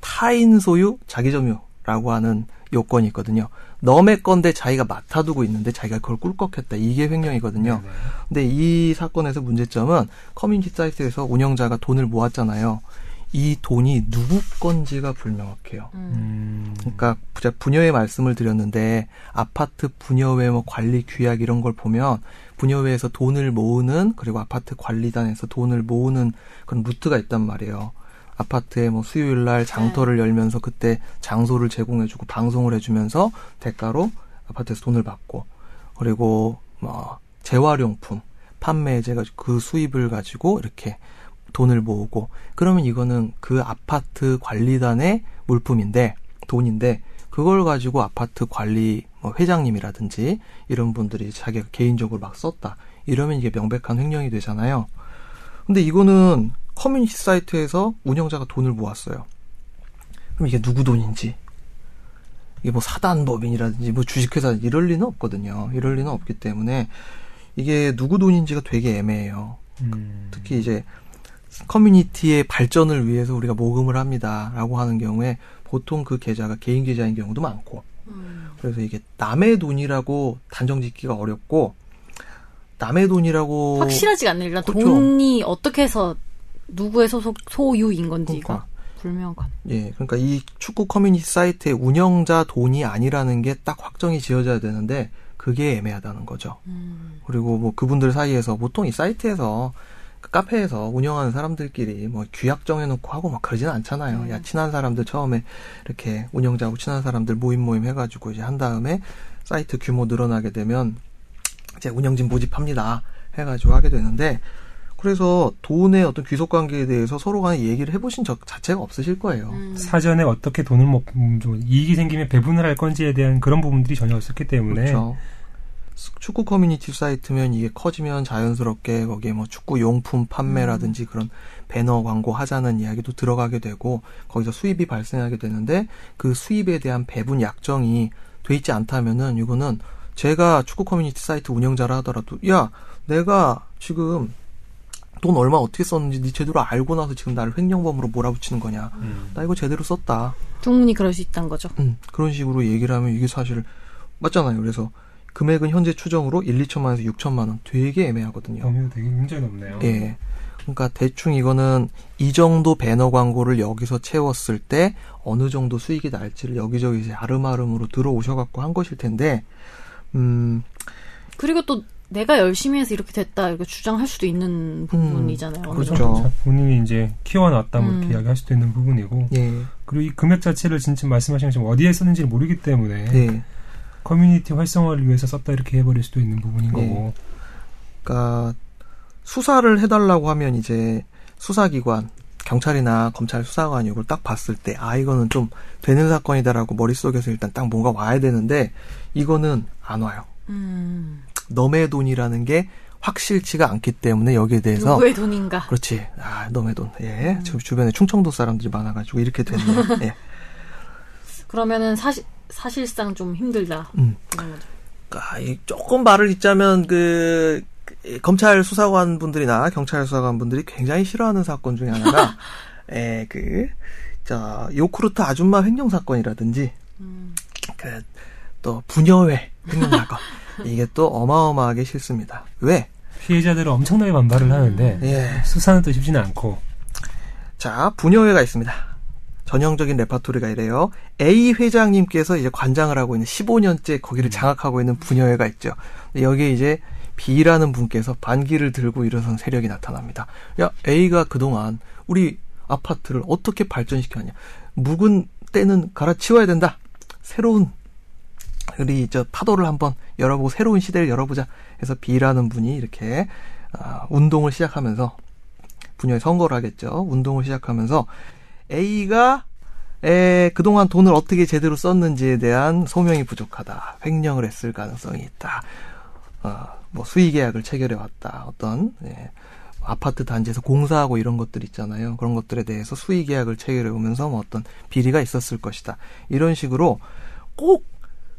타인 소유 자기 점유라고 하는 요건이 있거든요. 너의 건데 자기가 맡아두고 있는데 자기가 그걸 꿀꺽했다. 이게 횡령이거든요. 네네. 근데 이 사건에서 문제점은 커뮤니티 사이트에서 운영자가 돈을 모았잖아요. 이 돈이 누구 건지가 불명확해요. 음, 그러니까 제가 부녀회 말씀을 드렸는데 아파트 부녀회 뭐 관리 규약 이런 걸 보면 분여회에서 돈을 모으는 그리고 아파트 관리단에서 돈을 모으는 그런 루트가 있단 말이에요. 아파트에 뭐 수요일 날 장터를 열면서 그때 장소를 제공해주고 방송을 해주면서 대가로 아파트에서 돈을 받고 그리고 뭐 재활용품 판매해가지고 그 수입을 가지고 이렇게 돈을 모으고 그러면 이거는 그 아파트 관리단의 물품인데 돈인데 그걸 가지고 아파트 관리 뭐 회장님이라든지 이런 분들이 자기가 개인적으로 막 썼다 이러면 이게 명백한 횡령이 되잖아요. 근데 이거는 커뮤니티 사이트에서 운영자가 돈을 모았어요. 그럼 이게 누구 돈인지 이게 뭐 사단법인이라든지 뭐 주식회사 이럴 리는 없거든요. 이럴 리는 없기 때문에 이게 누구 돈인지가 되게 애매해요. 음, 특히 이제 커뮤니티의 발전을 위해서 우리가 모금을 합니다라고 하는 경우에 보통 그 계좌가 개인 계좌인 경우도 많고 그래서 이게 남의 돈이라고 단정 짓기가 어렵고 남의 돈이라고 확실하지가 않네. 일단 그렇죠. 돈이 어떻게 해서 누구의 소속 소유인 건지가 그러니까. 불명확한. 예 그러니까 이 축구 커뮤니티 사이트의 운영자 돈이 아니라는 게 딱 확정이 지어져야 되는데 그게 애매하다는 거죠. 음. 그리고 뭐 그분들 사이에서 보통 이 사이트에서 그 카페에서 운영하는 사람들끼리 뭐 규약 정해놓고 하고 막 그러진 않잖아요. 음. 야 친한 사람들 처음에 이렇게 운영자하고 친한 사람들 모임 모임 해가지고 이제 한 다음에 사이트 규모 늘어나게 되면 이제 운영진 모집합니다. 해가지고 하게 되는데 그래서 돈의 어떤 귀속 관계에 대해서 서로 간에 얘기를 해보신 적 자체가 없으실 거예요. 음. 사전에 어떻게 돈을 뭐 음, 좀 이익이 생기면 배분을 할 건지에 대한 그런 부분들이 전혀 없었기 때문에 그렇죠. 축구 커뮤니티 사이트면 이게 커지면 자연스럽게 거기에 뭐 축구 용품 판매라든지 그런 배너 광고 하자는 이야기도 들어가게 되고 거기서 수입이 발생하게 되는데 그 수입에 대한 배분 약정이 돼 있지 않다면은 이거는 제가 축구 커뮤니티 사이트 운영자라 하더라도 야 내가 지금 돈 얼마 어떻게 썼는지 네 제대로 알고 나서 지금 나를 횡령범으로 몰아붙이는 거냐 음. 나 이거 제대로 썼다 충분히 그럴 수 있다는 거죠. 음, 그런 식으로 얘기를 하면 이게 사실 맞잖아요. 그래서 금액은 현재 추정으로 1, 2천만 원에서 6천만 원 되게 애매하거든요. 범위가 되게 굉장히 높네요. 예. 그러니까 대충 이거는 이 정도 배너 광고를 여기서 채웠을 때 어느 정도 수익이 날지를 여기저기 이제 아름아름으로 들어오셔갖고 한 것일 텐데, 음, 그리고 또 내가 열심히 해서 이렇게 됐다 이렇게 주장할 수도 있는 부분이잖아요. 어느 그렇죠. 그렇죠. 본인이 이제 키워놨다 뭐 이렇게 음. 이야기할 수도 있는 부분이고 예, 그리고 이 금액 자체를 진짜 말씀하신 것처럼 어디에 썼는지 모르기 때문에 예. 커뮤니티 활성화를 위해서 썼다 이렇게 해버릴 수도 있는 부분인 예. 거고 그러니까 수사를 해달라고 하면 이제 수사기관 경찰이나 검찰 수사관이 이걸 딱 봤을 때 아 이거는 좀 되는 사건이다라고 머릿속에서 일단 딱 뭔가 와야 되는데 이거는 안 와요. 음, 너의 돈이라는 게 확실치가 않기 때문에 여기에 대해서 누구의 돈인가? 그렇지 아 너의 돈 예. 주- 주변에 충청도 사람들이 많아 가지고 이렇게 됐네요. 예. 그러면은 사실 사실상 좀 힘들다. 음. 아, 이 조금 말을 잇자면 그, 그 검찰 수사관 분들이나 경찰 수사관 분들이 굉장히 싫어하는 사건 중에 하나가 에, 그, 저, 요크루트 아줌마 횡령 사건이라든지 음. 그, 또 부녀회 횡령 사건 이게 또 어마어마하게 싫습니다. 왜? 피해자들은 엄청나게 반발을 하는데 예. 수사는 또 쉽지는 않고 자, 부녀회가 있습니다. 전형적인 레파토리가 이래요. A 회장님께서 이제 관장을 하고 있는 15년째 거기를 장악하고 있는 부녀회가 있죠. 여기에 이제 B라는 분께서 반기를 들고 일어선 세력이 나타납니다. 야, A가 그동안 우리 아파트를 어떻게 발전시켰냐. 묵은 때는 갈아치워야 된다. 새로운 우리 저 파도를 한번 열어보고 새로운 시대를 열어보자. 해서 B라는 분이 이렇게 아, 운동을 시작하면서 분야에 선거를 하겠죠. 운동을 시작하면서 A가 에, 그동안 돈을 어떻게 제대로 썼는지에 대한 소명이 부족하다. 횡령을 했을 가능성이 있다. 어, 뭐 수의 계약을 체결해 왔다. 어떤 예, 아파트 단지에서 공사하고 이런 것들 있잖아요. 그런 것들에 대해서 수의 계약을 체결해 오면서 뭐 어떤 비리가 있었을 것이다. 이런 식으로 꼭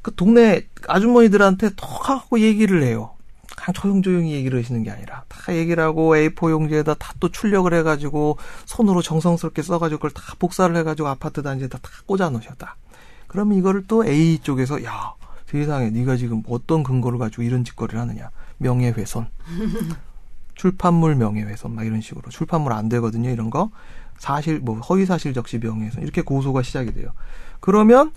그 동네 아주머니들한테 톡 하고 얘기를 해요. 그냥 조용조용히 얘기를 하시는 게 아니라 다 얘기를 하고 A4 용지에다 다 또 출력을 해가지고 손으로 정성스럽게 써가지고 그걸 다 복사를 해가지고 아파트 단지에다 다 꽂아 놓으셨다. 그러면 이거를 또 A 쪽에서 야 세상에 네가 지금 어떤 근거를 가지고 이런 짓거리를 하느냐 명예훼손 출판물 명예훼손 막 이런 식으로 출판물 안 되거든요 이런 거 사실 뭐 허위 사실 적시 명예훼손 이렇게 고소가 시작이 돼요. 그러면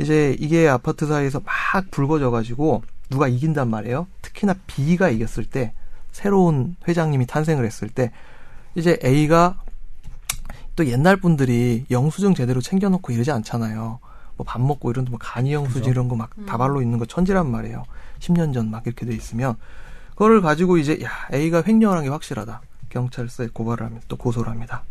이제 이게 아파트 사이에서 막 불거져 가지고 누가 이긴단 말이에요. 특히나 B가 이겼을 때 새로운 회장님이 탄생을 했을 때 이제 A가 또 옛날 분들이 영수증 제대로 챙겨놓고 이러지 않잖아요. 뭐 밥 먹고 이런 뭐 간이 영수증 그죠. 이런 거 막 다발로 있는 거 천지란 말이에요. 10년 전 막 이렇게 돼 있으면 그거를 가지고 이제 야 A가 횡령한 게 확실하다. 경찰서에 고발을 하면 또 고소를 합니다.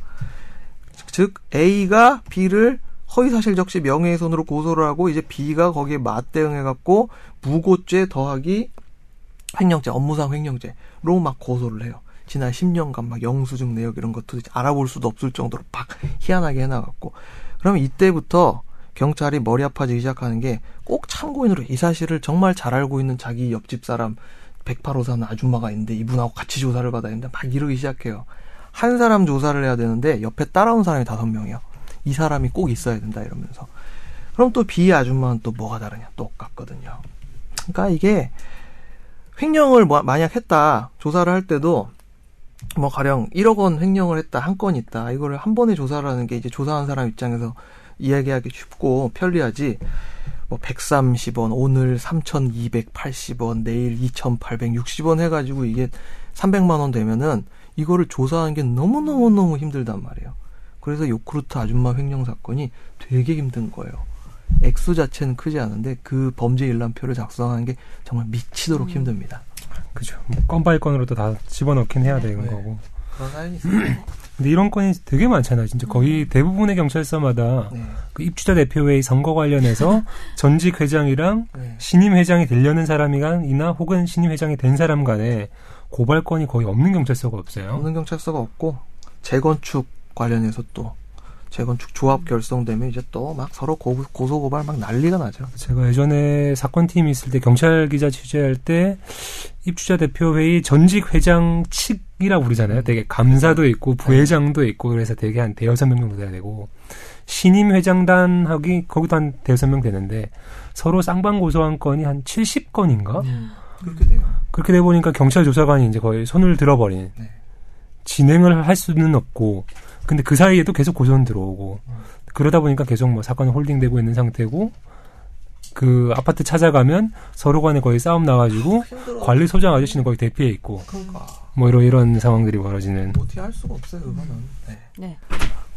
즉 A가 B를 허위사실 적시 명예훼손으로 고소를 하고 이제 B가 거기에 맞대응해 갖고 무고죄 더하기 횡령죄 업무상 횡령죄로 막 고소를 해요. 지난 10년간 막 영수증 내역 이런 것도 알아볼 수도 없을 정도로 막 희한하게 해놔갖고 그러면 이때부터 경찰이 머리 아파지기 시작하는 게 꼭 참고인으로 이 사실을 정말 잘 알고 있는 자기 옆집 사람 108호 사는 아줌마가 있는데 이분하고 같이 조사를 받아야 되는데 막 이러기 시작해요. 한 사람 조사를 해야 되는데 옆에 따라온 사람이 다섯 명이요. 이 사람이 꼭 있어야 된다 이러면서. 그럼 또 B 아줌마는 또 뭐가 다르냐? 똑같거든요. 그러니까 이게 횡령을 뭐- 만약 했다 조사를 할 때도 뭐 가령 1억 원 횡령을 했다 한 건 있다 이거를 한 번에 조사를 하는 게 이제 조사한 사람 입장에서 이야기하기 쉽고 편리하지 뭐 130원 오늘 3,280원 내일 2,860원 해가지고 이게 300만 원 되면은 이거를 조사하는 게 너무 너무 너무 힘들단 말이에요. 그래서 요크루트 아줌마 횡령 사건이 되게 힘든 거예요. 액수 자체는 크지 않은데 그 범죄 일람표를 작성하는 게 정말 미치도록 음. 힘듭니다. 그죠. 뭐 건바이 건으로도 다 집어넣긴 해야 되는 네. 거고. 그런 사연이 있어요. 근데 이런 건이 되게 많잖아요. 진짜 거의 대부분의 경찰서마다 네. 그 입주자 대표회의 선거 관련해서 전직 회장이랑 네. 신임 회장이 되려는 사람이나 혹은 신임 회장이 된 사람 간에 고발건이 거의 없는 경찰서가 없어요. 없는 경찰서가 없고 재건축 관련해서 또 재건축 조합 결성되면 이제 또 막 서로 고, 고소 고발 막 난리가 나죠. 제가 예전에 사건 팀이 있을 때 경찰 기자 취재할 때 입주자 대표 회의 전직 회장 측이라고 부르잖아요. 되게 감사도 있고 부회장도 있고 그래서 되게 한 대여섯 명 정도 돼야 되고 신임 회장단 하기 거기도 한 대여섯 명 되는데 서로 쌍방 고소한 건이 한 70건인가? 그렇게 돼요. 그렇게 돼 보니까 경찰 조사관이 이제 거의 손을 들어버린 네. 진행을 할 수는 없고 근데 그 사이에도 계속 고소는 들어오고 음. 그러다 보니까 계속 뭐 사건이 홀딩되고 있는 상태고 그 아파트 찾아가면 서로 간에 거의 싸움 나가지고 힘들어. 관리 소장 아저씨는 거의 대피해 있고 그러니까 뭐 이런 이런 상황들이 벌어지는 어떻게 할 수가 없어요 그거는. 네. 네.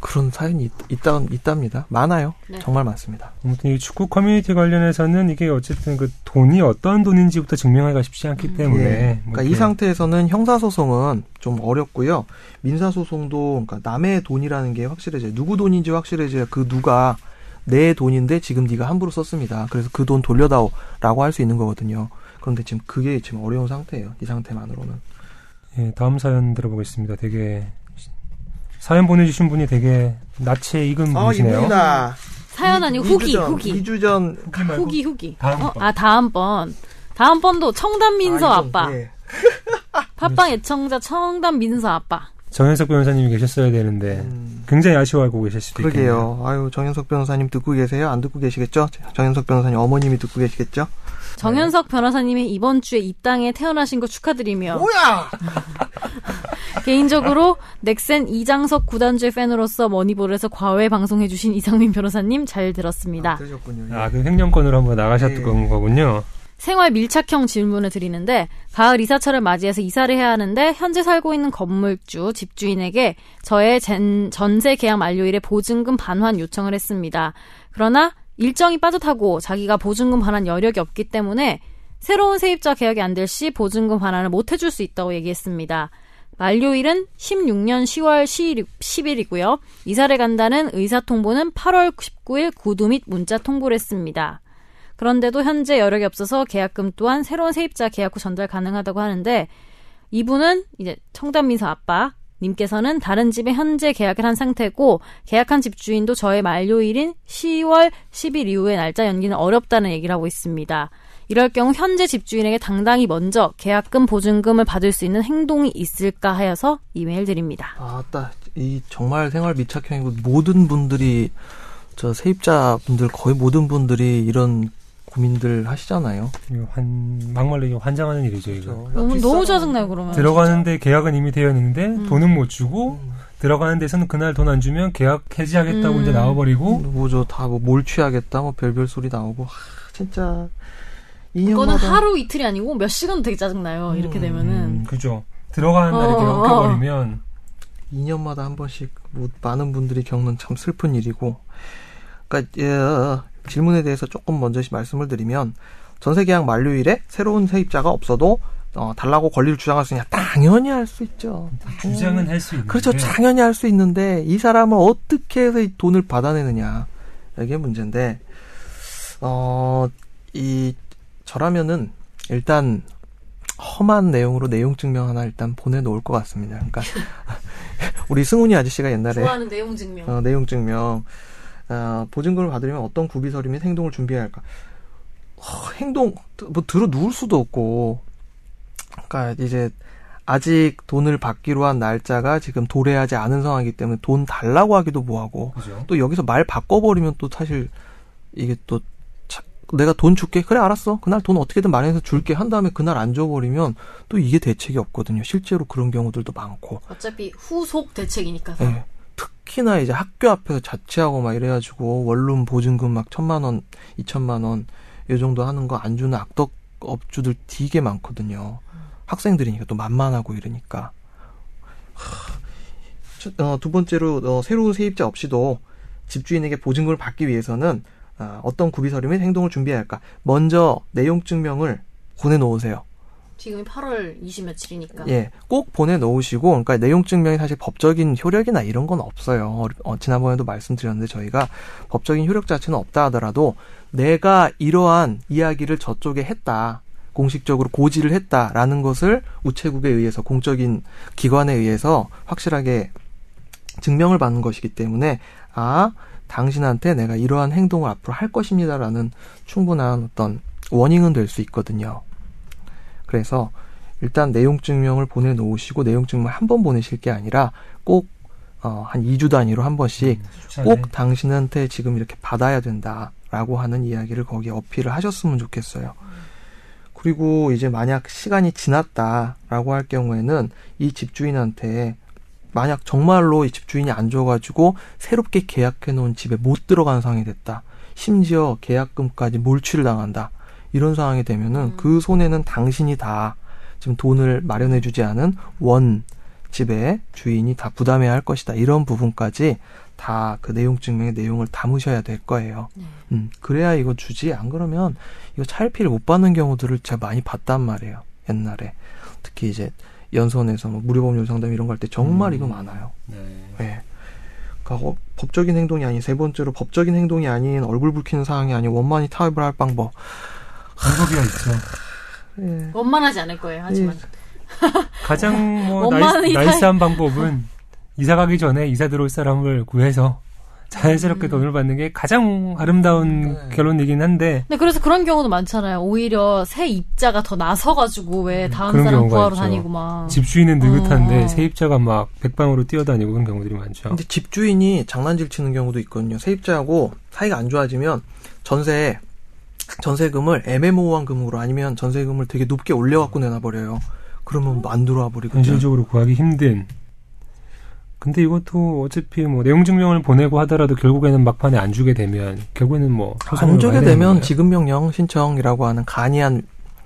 그런 사연이 있, 있다, 있답니다. 많아요. 네. 정말 많습니다. 아무튼 이 축구 커뮤니티 관련해서는 이게 어쨌든 그 돈이 어떤 돈인지부터 증명하기가 쉽지 않기 때문에 예. 뭐 그러니까 이 상태에서는 형사소송은 좀 어렵고요. 민사소송도 그러니까 남의 돈이라는 게 확실해져요. 누구 돈인지 확실해져야 그 누가 내 돈인데 지금 네가 함부로 썼습니다. 그래서 그 돈 돌려다오라고 할 수 있는 거거든요. 그런데 지금 그게 지금 어려운 상태예요. 이 상태만으로는. 예, 다음 사연 들어보겠습니다. 되게 사연 보내주신 분이 되게 낯에 익은 아, 분이시네요. 사연 아니고 후기, 후기. 2주 전 후기 말고 후기, 후기. 다음번. 어? 아, 다음번. 다음번도 청담 민서 아, 아, 빠 예. 팟빵 애청자 청담 민서 아빠. 정현석 변호사님이 계셨어야 되는데 음, 굉장히 아쉬워하고 계실 수도 있겠네요. 그러게요. 아유, 정현석 변호사님 듣고 계세요? 안 듣고 계시겠죠? 정현석 변호사님 어머님이 듣고 계시겠죠? 정현석 변호사님이 이번 주에 이 땅에 태어나신 거 축하드리며 뭐야! 개인적으로 넥센 이장석 구단주의 팬으로서 머니볼에서 과외 방송해주신 이상민 변호사님 잘 들었습니다. 그러셨군요. 아, 그 횡령건으로 한번 나가셨던 예. 거군요. 생활 밀착형 질문을 드리는데 가을 이사철을 맞이해서 이사를 해야 하는데 현재 살고 있는 건물주 집주인에게 저의 젠- 전세 계약 만료일에 보증금 반환 요청을 했습니다. 그러나 일정이 빠듯하고 자기가 보증금 반환 여력이 없기 때문에 새로운 세입자 계약이 안 될 시 보증금 반환을 못 해줄 수 있다고 얘기했습니다. 만료일은 16년 10월 10일 이고요. 이사를 간다는 의사 통보는 8월 19일 구두 및 문자 통보를 했습니다. 그런데도 현재 여력이 없어서 계약금 또한 새로운 세입자 계약 후 전달 가능하다고 하는데 이분은 이제 청담민서 아빠 님께서는 다른 집에 현재 계약을 한 상태고 계약한 집주인도 저의 만료일인 10월 10일 이후의 날짜 연기는 어렵다는 얘기를 하고 있습니다. 이럴 경우 현재 집주인에게 당당히 먼저 계약금 보증금을 받을 수 있는 행동이 있을까 하여서 이메일 드립니다. 아따 이 정말 생활 밀착형이고 모든 분들이 저 세입자분들 거의 모든 분들이 이런 고민들 하시잖아요. 환, 막말로 환장하는 일이죠, 이거. 그렇죠. 너무 너무 짜증나요 그러면. 들어가는데 계약은 이미 되어 있는데 음. 돈은 못 주고 들어가는 데서는 그날 돈 안 주면 계약 해지하겠다고 음. 이제 나와버리고 뭐죠 다뭐 몰 취하겠다 뭐 별별 소리 나오고 하, 진짜 2년마다 이거는 하루 이틀이 아니고 몇 시간 되게 짜증나요. 이렇게 음, 되면은. 음, 그죠. 들어가는 날에 이렇게 어, 어. 엉켜버리면 2년마다 한 번씩 뭐 많은 분들이 겪는 참 슬픈 일이고 그러니까 예, 질문에 대해서 조금 먼저 말씀을 드리면 전세 계약 만료일에 새로운 세입자가 없어도 어, 달라고 권리를 주장할 수 있냐 당연히 할 수 있죠. 주장은 할 수 있는데 그렇죠. 당연히 할 수 있는데 이 사람을 어떻게 해서 이 돈을 받아내느냐 이게 문제인데 어 이 저라면은 일단 험한 내용으로 내용 증명 하나 일단 보내놓을 것 같습니다. 그러니까 우리 승훈이 아저씨가 옛날에 좋아하는 내용 증명. 어, 내용 증명 어, 보증금을 받으려면 어떤 구비 서류 및 행동을 준비해야 할까? 어, 행동 뭐 들어 누울 수도 없고 그러니까 이제 아직 돈을 받기로 한 날짜가 지금 도래하지 않은 상황이기 때문에 돈 달라고 하기도 뭐하고 그죠. 또 여기서 말 바꿔버리면 또 사실 이게 또 차- 내가 돈 줄게 그래 알았어 그날 돈 어떻게든 마련해서 줄게 한 다음에 그날 안 줘버리면 또 이게 대책이 없거든요 실제로 그런 경우들도 많고 어차피 후속 대책이니까. 예. 특히나 이제 학교 앞에서 자취하고 막 이래가지고 원룸 보증금 막 천만 원, 이천만 원, 요 정도 하는 거 안 주는 악덕 업주들 되게 많거든요. 학생들이니까 또 만만하고 이러니까. 어, 두 번째로 어, 새로운 세입자 없이도 집주인에게 보증금을 받기 위해서는 어, 어떤 구비 서류 및 행동을 준비해야 할까? 먼저 내용 증명을 보내놓으세요. 지금이 8월 20 며칠이니까. 예, 꼭 보내놓으시고, 그러니까 내용 증명이 사실 법적인 효력이나 이런 건 없어요. 어, 지난번에도 말씀드렸는데 저희가 법적인 효력 자체는 없다 하더라도 내가 이러한 이야기를 저쪽에 했다. 공식적으로 고지를 했다라는 것을 우체국에 의해서 공적인 기관에 의해서 확실하게 증명을 받는 것이기 때문에 아 당신한테 내가 이러한 행동을 앞으로 할 것입니다라는 충분한 어떤 워닝은 될 수 있거든요. 그래서 일단 내용 증명을 보내놓으시고 내용 증명 한 번 보내실 게 아니라 꼭 어, 한 2주 단위로 한 번씩 음, 꼭 당신한테 지금 이렇게 받아야 된다라고 하는 이야기를 거기에 어필을 하셨으면 좋겠어요. 그리고 이제 만약 시간이 지났다라고 할 경우에는 이 집주인한테 만약 정말로 이 집주인이 안 줘가지고 새롭게 계약해 놓은 집에 못 들어가는 상황이 됐다. 심지어 계약금까지 몰취를 당한다. 이런 상황이 되면은 음. 그 손해는 당신이 다 지금 돈을 마련해주지 않은 원 집의 주인이 다 부담해야 할 것이다. 이런 부분까지 다 그 내용 증명의 내용을 담으셔야 될 거예요. 네. 음, 그래야 이거 주지. 안 그러면 이거 차일피를 못 받는 경우들을 제가 많이 봤단 말이에요. 옛날에. 특히 이제 연선에서 뭐 무료법률 상담 이런 거 할 때 정말 음. 이거 많아요. 네. 예. 그러니까 어, 법적인 행동이 아닌 세 번째로 법적인 행동이 아닌 얼굴 붉히는 사항이 아닌 원만히 타협을 할 방법. 방법이가 있죠. 예. 원만하지 않을 거예요. 하지만 가장 뭐 나이, 나이스한 방법은 이사 가기 전에 이사 들어올 사람을 구해서 자연스럽게 음. 돈을 받는 게 가장 아름다운 네. 결론이긴 한데 네, 그래서 그런 경우도 많잖아요. 오히려 새 입자가 더 나서가지고 왜 다음 음, 그런 사람 경우가 구하러 있죠. 다니고 막. 집주인은 느긋한데 어. 세입자가 막 백방으로 뛰어다니고 그런 경우들이 많죠. 근데 집주인이 장난질 치는 경우도 있거든요. 세입자하고 사이가 안 좋아지면 전세 전세금을 애매모호한 금으로 아니면 전세금을 되게 높게 올려갖고 내놔버려요. 그러면 뭐안 들어와 버리거든요. 현실적으로 구하기 힘든. 근데 이것도 어차피 뭐 내용 증명을 보내고 하더라도 결국에는 막판에 안 주게 되면 결국에는 뭐 소송을 안 주게 되면 거예요. 지급 명령 신청이라고 하는 간이한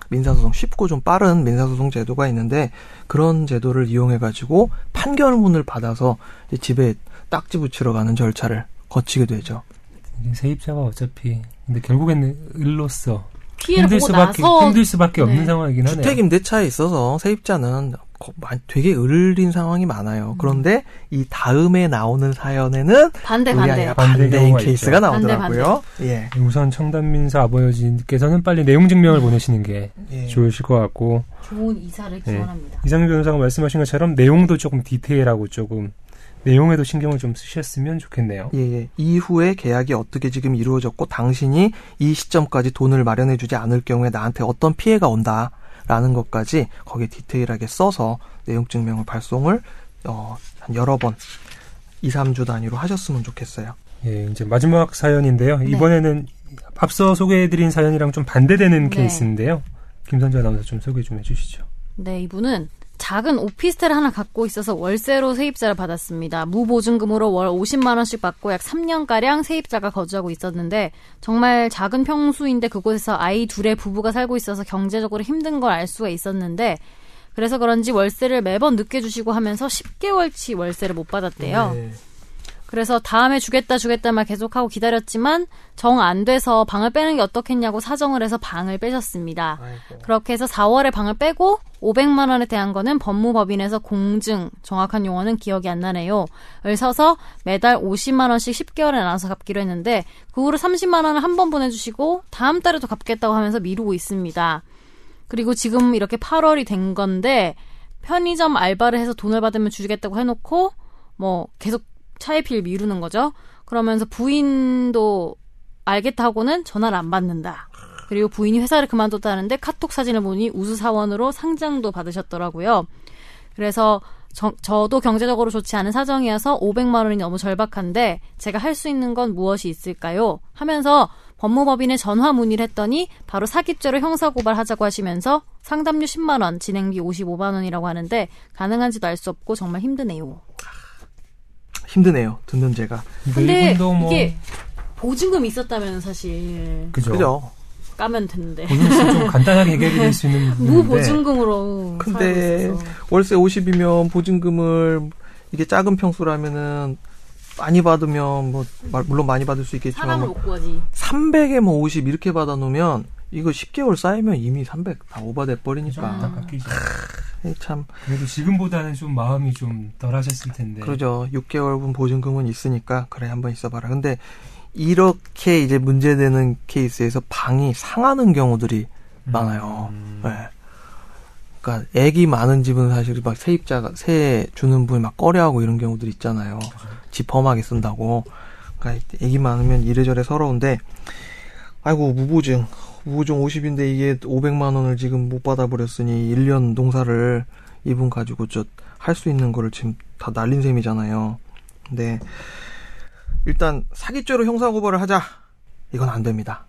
민사소송 쉽고 좀 빠른 민사소송 제도가 있는데 그런 제도를 이용해 가지고 판결문을 받아서 집에 딱지 붙이러 가는 절차를 거치게 되죠. 이게 세입자가 어차피 근데 결국에는 을로서 힘들 수밖에 나서 힘들 수밖에 없는 네. 상황이긴 하네요. 주택 임대차에 있어서 세입자는 되게 을린 상황이 많아요. 그런데 이 다음에 나오는 사연에는 반대 우리 반대. 반대 반대인 케이스가 있죠. 나오더라고요. 예. 우선 청담민사 아버지께서는 빨리 내용 증명을 보내시는 게 예. 좋으실 것 같고 좋은 이사를 네. 기원합니다. 이상민 변호사가 말씀하신 것처럼 내용도 조금 디테일하고 조금 내용에도 신경을 좀 쓰셨으면 좋겠네요. 예, 예. 이후에 계약이 어떻게 지금 이루어졌고 당신이 이 시점까지 돈을 마련해주지 않을 경우에 나한테 어떤 피해가 온다라는 것까지 거기에 디테일하게 써서 내용 증명을 발송을 어, 한 여러 번 2, 3주 단위로 하셨으면 좋겠어요. 예, 이제 마지막 사연인데요. 네. 이번에는 앞서 소개해드린 사연이랑 좀 반대되는 네. 케이스인데요. 김선재 아나운서 좀 소개 좀 해주시죠. 네, 이분은 작은 오피스텔을 하나 갖고 있어서 월세로 세입자를 받았습니다. 무보증금으로 월 50만 원씩 받고 약 3년가량 세입자가 거주하고 있었는데 정말 작은 평수인데 그곳에서 아이 둘의 부부가 살고 있어서 경제적으로 힘든 걸 알 수가 있었는데 그래서 그런지 월세를 매번 늦게 주시고 하면서 10개월치 월세를 못 받았대요. 네. 그래서 다음에 주겠다 주겠다 말 계속하고 기다렸지만 정 안 돼서 방을 빼는 게 어떻겠냐고 사정을 해서 방을 빼셨습니다. 아이고. 그렇게 해서 4월에 방을 빼고 500만 원에 대한 거는 법무법인에서 공증, 정확한 용어는 기억이 안 나네요. 을 서서 매달 50만 원씩 10개월에 나눠서 갚기로 했는데 그 후로 30만 원을 한 번 보내주시고 다음 달에도 갚겠다고 하면서 미루고 있습니다. 그리고 지금 이렇게 8월이 된 건데 편의점 알바를 해서 돈을 받으면 주겠다고 해놓고 뭐 계속 차일피일 미루는 거죠. 그러면서 부인도 알겠다고는 전화를 안 받는다. 그리고 부인이 회사를 그만뒀다는데 카톡 사진을 보니 우수사원으로 상장도 받으셨더라고요. 그래서 저, 저도 경제적으로 좋지 않은 사정이어서 500만 원이 너무 절박한데 제가 할 수 있는 건 무엇이 있을까요? 하면서 법무법인에 전화 문의를 했더니 바로 사기죄로 형사고발하자고 하시면서 상담료 10만 원, 진행비 55만 원이라고 하는데 가능한지도 알 수 없고 정말 힘드네요. 힘드네요. 듣는 제가. 근데 뭐 이게 보증금이 있었다면 사실 그죠. 그죠? 까면 되는데. 보증금 좀 간단하게 해결이 될 수 있는 무보증금으로 근데. 월세 50이면 보증금을 이게 작은 평수라면은 많이 받으면 뭐 마- 물론 많이 받을 수 있겠지만 사람을 뭐못 구하지. 300에 뭐 50 이렇게 받아 놓으면 이거 10개월 쌓이면 이미 300 다 오버돼 좀 버리니까 이참 그래도 지금보다는 좀 마음이 좀 덜하셨을 텐데 그러죠. 6개월분 보증금은 있으니까 그래 한번 있어봐라. 근데 이렇게 이제 문제되는 케이스에서 방이 상하는 경우들이 음. 많아요. 네. 그러니까 애기 많은 집은 사실 막 세입자가 세 주는 분이 막 꺼려하고 이런 경우들 있잖아요. 집 험하게 쓴다고. 그러니까 애기 많으면 이래저래 서러운데 아이고 무보증 무보증 50인데 이게 500만 원을 지금 못 받아버렸으니 1년 농사를 이분 가지고 저 할 수 있는 거를 지금 다 날린 셈이잖아요. 근데 일단 사기죄로 형사고발을 하자 이건 안 됩니다.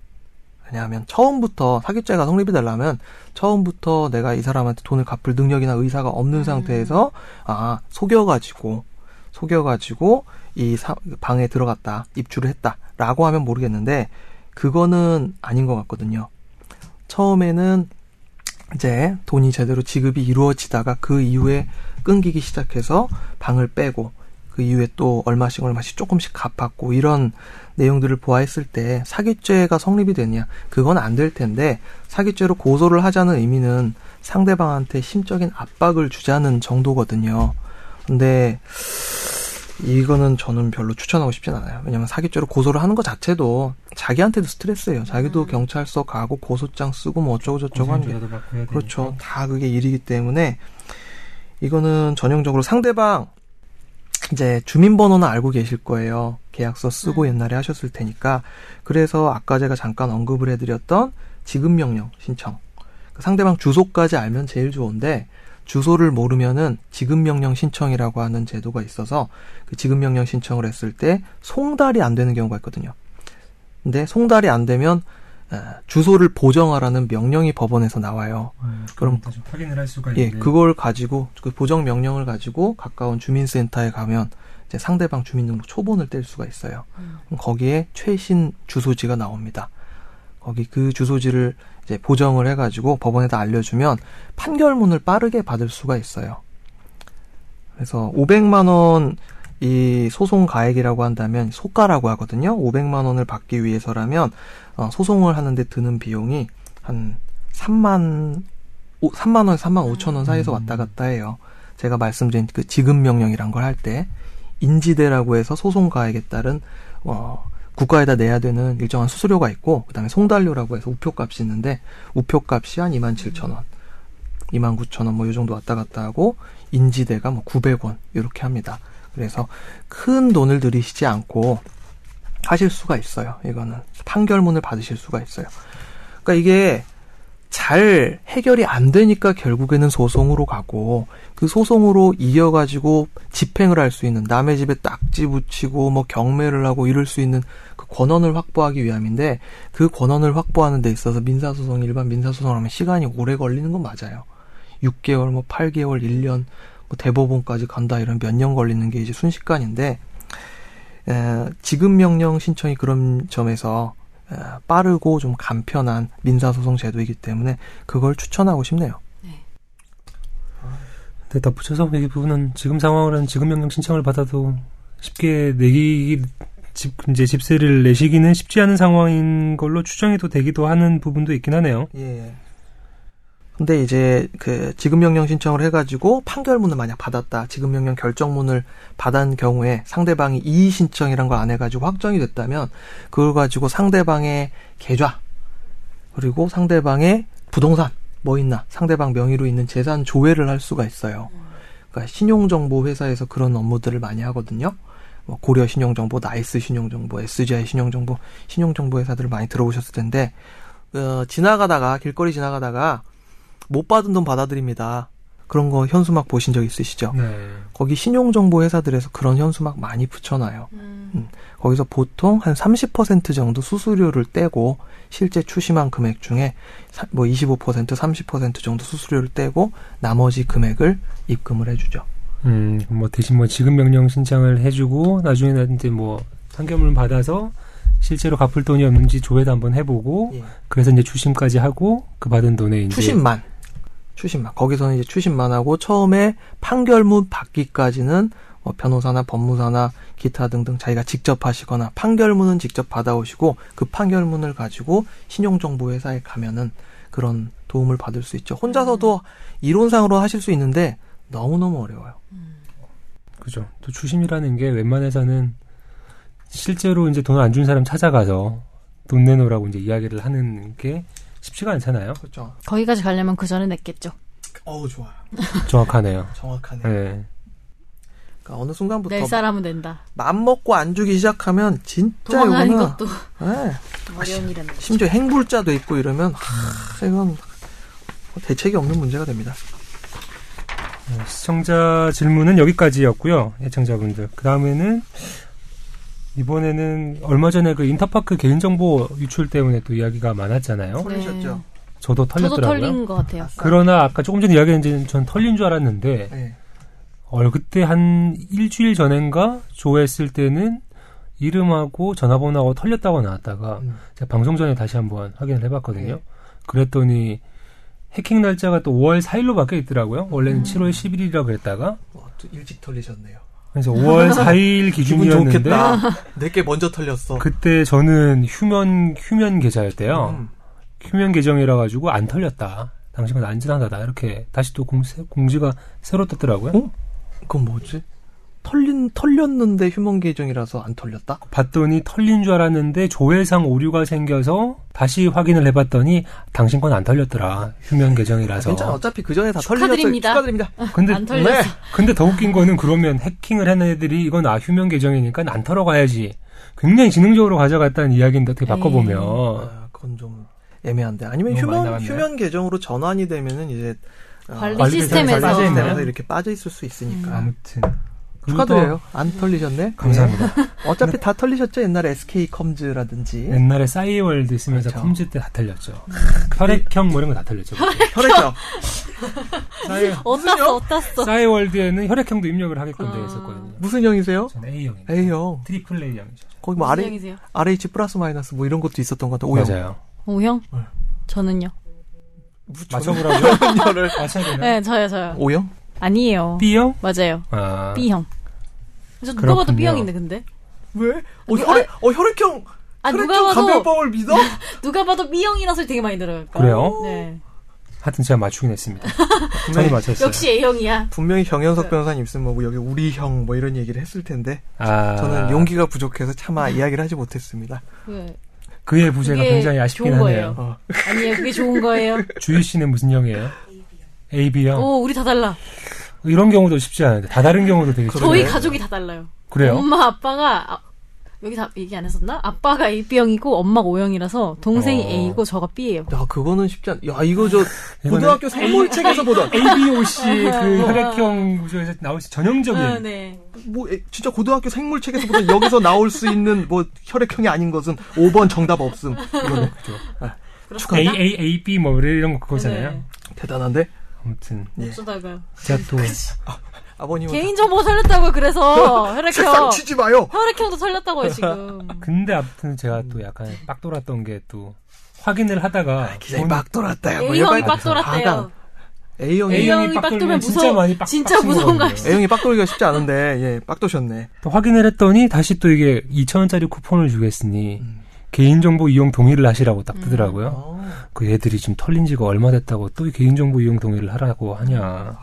왜냐하면 처음부터 사기죄가 성립이 되려면 처음부터 내가 이 사람한테 돈을 갚을 능력이나 의사가 없는 음. 상태에서 아 속여가지고 속여가지고 이 사- 방에 들어갔다 입주를 했다라고 하면 모르겠는데 그거는 아닌 것 같거든요. 처음에는 이제 돈이 제대로 지급이 이루어지다가 그 이후에 끊기기 시작해서 방을 빼고 그 이후에 또 얼마씩 얼마씩 조금씩 갚았고 이런 내용들을 보아했을 때 사기죄가 성립이 되냐 그건 안 될 텐데 사기죄로 고소를 하자는 의미는 상대방한테 심적인 압박을 주자는 정도거든요. 근데 이거는 저는 별로 추천하고 싶진 않아요. 왜냐면 사기죄로 고소를 하는 것 자체도 자기한테도 스트레스예요. 자기도 음. 경찰서 가고 고소장 쓰고 뭐 어쩌고 저쩌고 하는 게 그렇죠. 되니까. 다 그게 일이기 때문에 이거는 전형적으로 상대방 이제 주민번호는 알고 계실 거예요. 계약서 쓰고 음. 옛날에 하셨을 테니까. 그래서 아까 제가 잠깐 언급을 해드렸던 지급 명령 신청. 그 상대방 주소까지 알면 제일 좋은데 주소를 모르면은 지급 명령 신청이라고 하는 제도가 있어서 그 지급 명령 신청을 했을 때 송달이 안 되는 경우가 있거든요. 근데 송달이 안 되면 어, 주소를 보정하라는 명령이 법원에서 나와요. 음, 그럼- 확인을 할 수가 예, 있는 그걸 가지고 그 보정 명령을 가지고 가까운 주민센터에 가면 이제 상대방 주민등록 초본을 뗄 수가 있어요. 음. 거기에 최신 주소지가 나옵니다. 거기 그 주소지를 이제 보정을 해가지고 법원에다 알려주면 판결문을 빠르게 받을 수가 있어요. 그래서 500만 원 이 소송 가액이라고 한다면 소가라고 하거든요. 500만 원을 받기 위해서라면 어, 소송을 하는데 드는 비용이 한 3만 3만 원, 3만 5천 원 사이에서 음. 왔다 갔다 해요. 제가 말씀드린 그 지급 명령이란 걸 할 때 인지대라고 해서 소송 가액에 따른 어 국가에다 내야 되는 일정한 수수료가 있고 그다음에 송달료라고 해서 우표값이 있는데 우표값이 한 2만 7천 원, 2만 9천 원뭐요 정도 왔다 갔다 하고 인지대가 뭐 900원 이렇게 합니다. 그래서 큰 돈을 들이시지 않고 하실 수가 있어요. 이거는 판결문을 받으실 수가 있어요. 그러니까 이게 잘 해결이 안 되니까 결국에는 소송으로 가고 그 소송으로 이어가지고 집행을 할 수 있는 남의 집에 딱지 붙이고 뭐 경매를 하고 이럴 수 있는 그 권한을 확보하기 위함인데 그 권한을 확보하는 데 있어서 민사소송 일반 민사소송을 하면 시간이 오래 걸리는 건 맞아요. 6개월 뭐 8개월 1년 뭐 대법원까지 간다 이런 몇 년 걸리는 게 이제 순식간인데 에, 지급 명령 신청이 그런 점에서 에, 빠르고 좀 간편한 민사소송 제도이기 때문에 그걸 추천하고 싶네요. 근데 덧붙여서 이 부분은 지금 상황으로는 지금 명령 신청을 받아도 쉽게 내기 집 이제 집세를 내시기는 쉽지 않은 상황인 걸로 추정해도 되기도 하는 부분도 있긴 하네요. 예. 근데 이제 그 지급명령 신청을 해가지고 판결문을 만약 받았다, 지급명령 결정문을 받은 경우에 상대방이 이의 신청이란 걸 안 해가지고 확정이 됐다면 그걸 가지고 상대방의 계좌 그리고 상대방의 부동산 뭐 있나 상대방 명의로 있는 재산 조회를 할 수가 있어요. 그러니까 신용정보 회사에서 그런 업무들을 많이 하거든요. 뭐 고려 신용정보, 나이스 신용정보, SGI 신용정보, 신용정보 회사들을 많이 들어보셨을 텐데 어, 지나가다가 길거리 지나가다가 못 받은 돈 받아들입니다. 그런 거 현수막 보신 적 있으시죠? 네. 거기 신용정보 회사들에서 그런 현수막 많이 붙여놔요. 음. 거기서 보통 한 30% 정도 수수료를 떼고 실제 추심한 금액 중에 사- 뭐 25%, 30% 정도 수수료를 떼고 나머지 금액을 입금을 해주죠. 음, 뭐 대신 뭐 지급 명령 신청을 해주고 나중에 이제 뭐 판결문 받아서 실제로 갚을 돈이 없는지 조회도 한번 해보고 예. 그래서 이제 추심까지 하고 그 받은 돈에 이제 추심만. 추심만. 거기서는 이제 추심만 하고 처음에 판결문 받기까지는 뭐 변호사나 법무사나 기타 등등 자기가 직접 하시거나 판결문은 직접 받아오시고 그 판결문을 가지고 신용정보회사에 가면은 그런 도움을 받을 수 있죠. 혼자서도 이론상으로 하실 수 있는데 너무너무 어려워요. 그죠. 또 추심이라는 게 웬만해서는 실제로 이제 돈안준 사람 찾아가서 돈 내놓으라고 이제 이야기를 하는 게 쉽지가 않잖아요. 그렇죠. 거기까지 가려면 그 전에 냈겠죠. 어우 좋아요. 정확하네요. 정확하네. 네. 그러니까 어느 순간부터 낼 사람은 낸다. 맘 먹고 안 주기 시작하면 진짜 도망가는 이거는 것도 네. 어려운 일은 심지어 행불자도 있고 이러면 하, 이건 대책이 없는 문제가 됩니다. 네, 시청자 질문은 여기까지였고요. 예청자분들. 그 다음에는 이번에는 얼마 전에 그 인터파크 개인정보 유출 때문에 또 이야기가 많았잖아요. 털리셨죠? 저도 저도 털렸더라고요. 털린 것 같아요. 그러나 아까 조금 전에 이야기했는데 전 털린 줄 알았는데 네. 어, 그때 한 일주일 전인가 조회했을 때는 이름하고 전화번호하고 털렸다고 나왔다가 음. 제가 방송 전에 다시 한번 확인을 해봤거든요. 네. 그랬더니 해킹 날짜가 또 5월 4일로 바뀌어 있더라고요. 원래는 음. 7월 11일이라고 그랬다가 와, 또 일찍 털리셨네요. 그래서 5월 4일 기분 기준이었는데 좋겠다. 내게 먼저 털렸어. 그때 저는 휴면 휴면 계좌였대요. 음. 휴면 계정이라 가지고 안 털렸다. 당신은 안전하다. 이렇게 다시 또 공, 공지가 새로 떴더라고요. 어? 그건 뭐지? 털린 털렸는데 휴먼 계정이라서 안 털렸다? 봤더니 털린 줄 알았는데 조회상 오류가 생겨서 다시 확인을 해봤더니 당신 건 안 털렸더라. 휴면 계정이라서. 괜찮아. 어차피 그 전에 다 축하드립니다. 털리셨어요. 축하드립니다. 근데 안 털렸어. 네. 근데 더 웃긴 거는 그러면 해킹을 한 애들이 이건 아 휴면 계정이니까 안 털어가야지. 굉장히 지능적으로 가져갔다는 이야기인데 어떻게 바꿔보면 아, 그건 좀 애매한데. 아니면 나갔나요? 휴면 계정으로 전환이 되면은 이제 어, 관리 관리 시스템에서 있나요? 시스템에서 이렇게 빠져 있을 수 있으니까. 아무튼 축하드려요. 안 털리셨네. 감사합니다. 네. 어차피 다 털리셨죠. 옛날에 SK 컴즈라든지 옛날에 싸이월드 쓰면서 그렇죠. 컴즈 때 다 털렸죠. 혈액형 뭐 이런 거 다 털렸죠. 혈액형. 싸이, 어땄어, 어땄어. 싸이월드에는 혈액형도 입력을 하게끔 아. 되어 있었거든요. 무슨 형이세요? 저는 A형입니다. A형. 트리플 A형이죠. 거기 뭐 무슨 RH, 플러스 마이너스 뭐 이런 것도 있었던 것 같아요. O형. 맞아요. O형? 네. 저는요? 맞춰보라고요? 혈을 맞춰야 되나요? 네, 저요, 저요. O형? 아니에요. B형? 맞아요. 아, B형. 저 누가 봐도 그렇군요. B형인데, 근데? 왜? 어, 누- 혈액, 어, 혈액형. 아, 누가 혈액형 봐도, 감별법을 믿어? 누가 봐도 B형이라는 소리 되게 많이 들어요. 그래요? 네. 하여튼 제가 맞추긴 했습니다. 저는 맞췄어요. 역시 A형이야. 분명히 정현석 변호사님 있으면 뭐 여기 우리 형 뭐 이런 얘기를 했을 텐데 아, 저는 용기가 부족해서 차마 이야기를 하지 못했습니다. 그, 그의 부재가 굉장히 아쉽긴 좋은 하네요. 거예요. 어. 아니에요, 그게 좋은 거예요. 주희 씨는 무슨 형이에요? AB형. 오, 우리 다 달라. 이런 경우도 쉽지 않은데 다 다른 경우도 되게 저희 쉽네요. 가족이 다 달라요. 그래요? 엄마, 아빠가, 아, 여기 다 얘기 안 했었나? 아빠가 AB형이고 엄마가 O형이라서 동생이 어. A고 저가 B예요. 야 그거는 쉽지 않. 야 이거 저 고등학교 생물책에서 보던 ABOC 그 혈액형 구조에서 나올 수 전형적인 아, 네. 뭐 에, 진짜 고등학교 생물책에서 보던 여기서 나올 수 있는 뭐 혈액형이 아닌 것은 5번 정답 없음. 이거는 그렇습니다. A A A B 뭐 이런 거 그거잖아요. 네. 대단한데 아무튼 예. 어쩌다가. 제가 또 아 버님은 개인 정보 털렸다고요, 그래서. 책상 혈액형. 치지 마요. 혈액형도 털렸다고요, 지금. 근데 아무튼 제가 또 약간 빡 돌았던 게 또 확인을 하다가 기자님 돈- 막 돌았다. 뭐 A형이 빡 돌았대요. A형이 A형이 A형이 빡빡 돌면 돌면 진짜. 많이 빡- 진짜 무서운 거. 아시죠? A형이 빡 돌기가 쉽지 않은데 예, 빡 도셨네. 또 확인을 했더니 다시 또 이게 2,000원짜리 쿠폰을 주겠으니 음. 개인정보 이용 동의를 하시라고 딱 음. 뜨더라고요. 어, 그 애들이 지금 털린 지가 얼마 됐다고 또 개인정보 이용 동의를 하라고 하냐.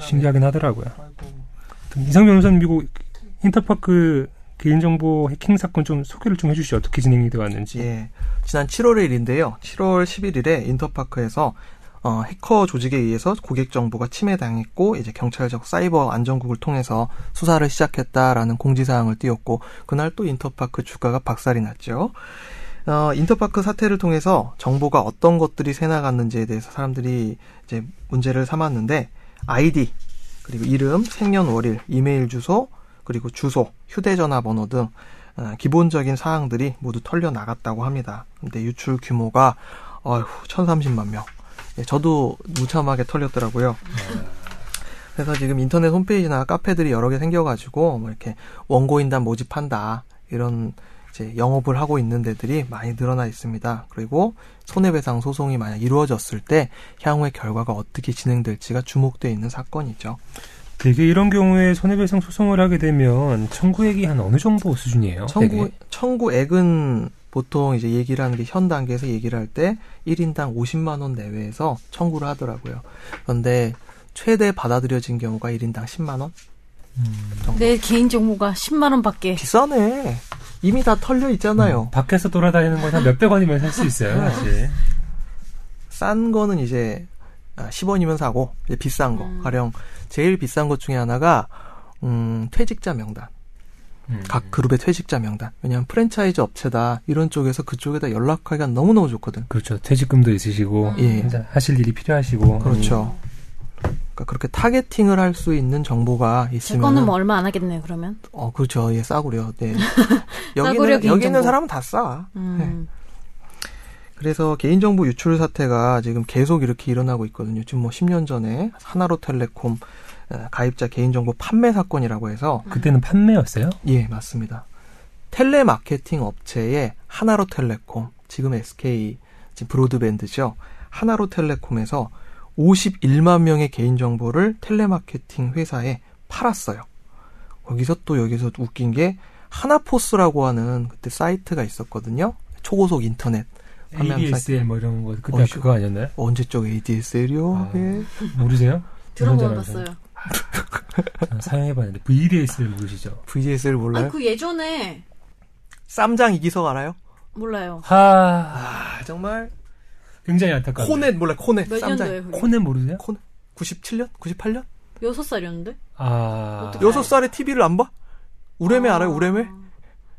신기하긴 하더라고요. 아이고. 이상 변호사님 이거 인터파크 개인정보 해킹 사건 좀 소개를 좀 해주시죠. 어떻게 진행이 되어 왔는지. 예. 지난 7월 1일인데요. 7월 11일에 인터파크에서 어, 해커 조직에 의해서 고객 정보가 침해당했고 이제 경찰적 사이버 안전국을 통해서 수사를 시작했다라는 공지사항을 띄웠고 그날 또 인터파크 주가가 박살이 났죠. 어, 인터파크 사태를 통해서 정보가 어떤 것들이 새나갔는지에 대해서 사람들이 이제 문제를 삼았는데 아이디 그리고 이름, 생년월일, 이메일 주소 그리고 주소, 휴대전화 번호 등 어, 기본적인 사항들이 모두 털려 나갔다고 합니다. 근데 유출 규모가 어휴 1,030만 명. 예, 저도 무참하게 털렸더라고요. 그래서 지금 인터넷 홈페이지나 카페들이 여러 개 생겨가지고 뭐 이렇게 원고인단 모집한다 이런 이제 영업을 하고 있는 데들이 많이 늘어나 있습니다. 그리고 손해배상 소송이 만약 이루어졌을 때 향후의 결과가 어떻게 진행될지가 주목되어 있는 사건이죠. 되게 이런 경우에 손해배상 소송을 하게 되면 청구액이 한 어느 정도 수준이에요? 청구 되게? 청구액은 보통 이제 얘기를 하는 게 현 단계에서 얘기를 할 때 1인당 50만 원 내외에서 청구를 하더라고요. 그런데 최대 받아들여진 경우가 1인당 10만 원? 내 개인 정보가 10만 원밖에. 비싸네. 이미 다 털려 있잖아요. 음, 밖에서 돌아다니는 건 한 몇백 원이면 살 수 있어요, 사실. 싼 거는 이제 아, 10원이면 사고 이제 비싼 거 음. 가령 제일 비싼 것 중에 하나가 음, 퇴직자 명단 음. 각 그룹의 퇴직자 명단 왜냐하면 프랜차이즈 업체다 이런 쪽에서 그쪽에다 연락하기가 너무 너무 좋거든 그렇죠. 퇴직금도 있으시고, 예. 혼자 하실 일이 필요하시고. 그렇죠 그러니까 그렇게 타겟팅을 할 수 있는 정보가 제 있으면 거는 뭐 얼마 안 하겠네요, 그러면. 어 그렇죠 예 싸구려 네 여기는 여기. 있는 사람은 다 싸 음. 그래서 개인정보 유출 사태가 지금 계속 이렇게 일어나고 있거든요. 지금 뭐 10년 전에 하나로텔레콤 어, 가입자 개인정보 판매 사건이라고 해서 그때는 판매였어요? 예 맞습니다. 텔레마케팅 업체의 하나로텔레콤 지금 SK 지금 브로드밴드죠. 하나로텔레콤에서 51만 명의 개인정보를 텔레마케팅 회사에 팔았어요. 거기서 또 여기서 웃긴 게 하나포스라고 하는 그때 사이트가 있었거든요. 초고속 인터넷. ADSL 뭐 이런 거, 그때 어이구. 그거 아니었나요? 언제적 ADSL이요? 아. 예. 모르세요? 들어보면 저는 봤어요. 저는 사용해봤는데, VDSL 모르시죠? VDSL 몰라요? 아니, 그 예전에, 쌈장 이기석 알아요? 몰라요. 하, 아 정말 굉장히 안타까워. 코넷 몰라 코넷 몇 쌈장 년도에 그게? 코넷 모르세요? 코넷 97년? 98년? 여섯 살이었는데? 아. 여섯 살에 TV를 안 봐? 우레메 아. 알아요? 우레메?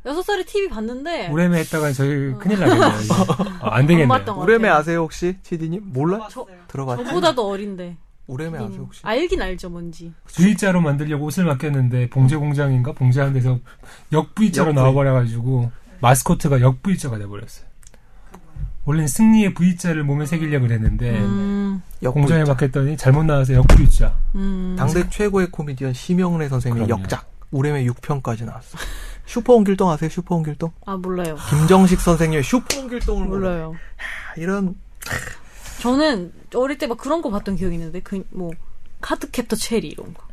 여섯 살에 TV 봤는데. 우레메 했다가 저희 큰일 나겠네요. 아, 안 되겠네요. 우레메. 아세요 혹시? 치디님? 몰라? 저, 들어봤죠? 저보다도 어린데. 우레메 아세요 혹시? 알긴 알죠, 뭔지. V자로 만들려고 옷을 맡겼는데 봉제 공장인가 봉제하는 데서 역 V자로 역 V. 나와버려가지고 마스코트가 역 V자가 돼버렸어요. 원래는 승리의 V자를 몸에 새기려고 그랬는데 음, 역 공장에. 맡겼더니 잘못 나와서 역 V자. 음. 당대 최고의 코미디언 심영래 선생님의 그럼요. 역작 우레메 6편까지 나왔어. 슈퍼홍길동 아세요? 슈퍼홍길동? 아, 몰라요. 김정식 선생님의 슈퍼홍길동을 몰라요. 몰라요. 이런 저는 어릴 때 막 그런 거 봤던 기억이 있는데, 그, 뭐, 카드캡터 체리 이런 거.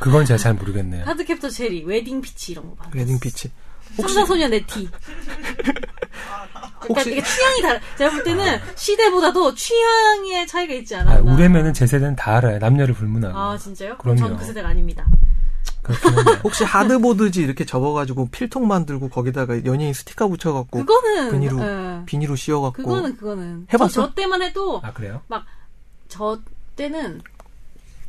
그건 제가 잘 모르겠네요. 카드캡터 체리, 웨딩 피치 이런 거 봤어요. 웨딩 피치. 천사소녀 네티. 그러니까 혹시- 이게 취향이 다르. 제가 볼 때는 시대보다도 취향의 차이가 있지 아, 않았나. 우뢰매는 제 세대는 다 알아요. 남녀를 불문하고. 아 진짜요? 그럼요. 저는 그 세대가 아닙니다. 혹시 하드보드지 이렇게 접어가지고 필통 만들고 거기다가 연예인 스티커 붙여갖고 그거는 비닐로 예. 비닐로 씌워갖고 그거는 그거는 해봤어? 저, 저 때만 해도 아 그래요? 저 때는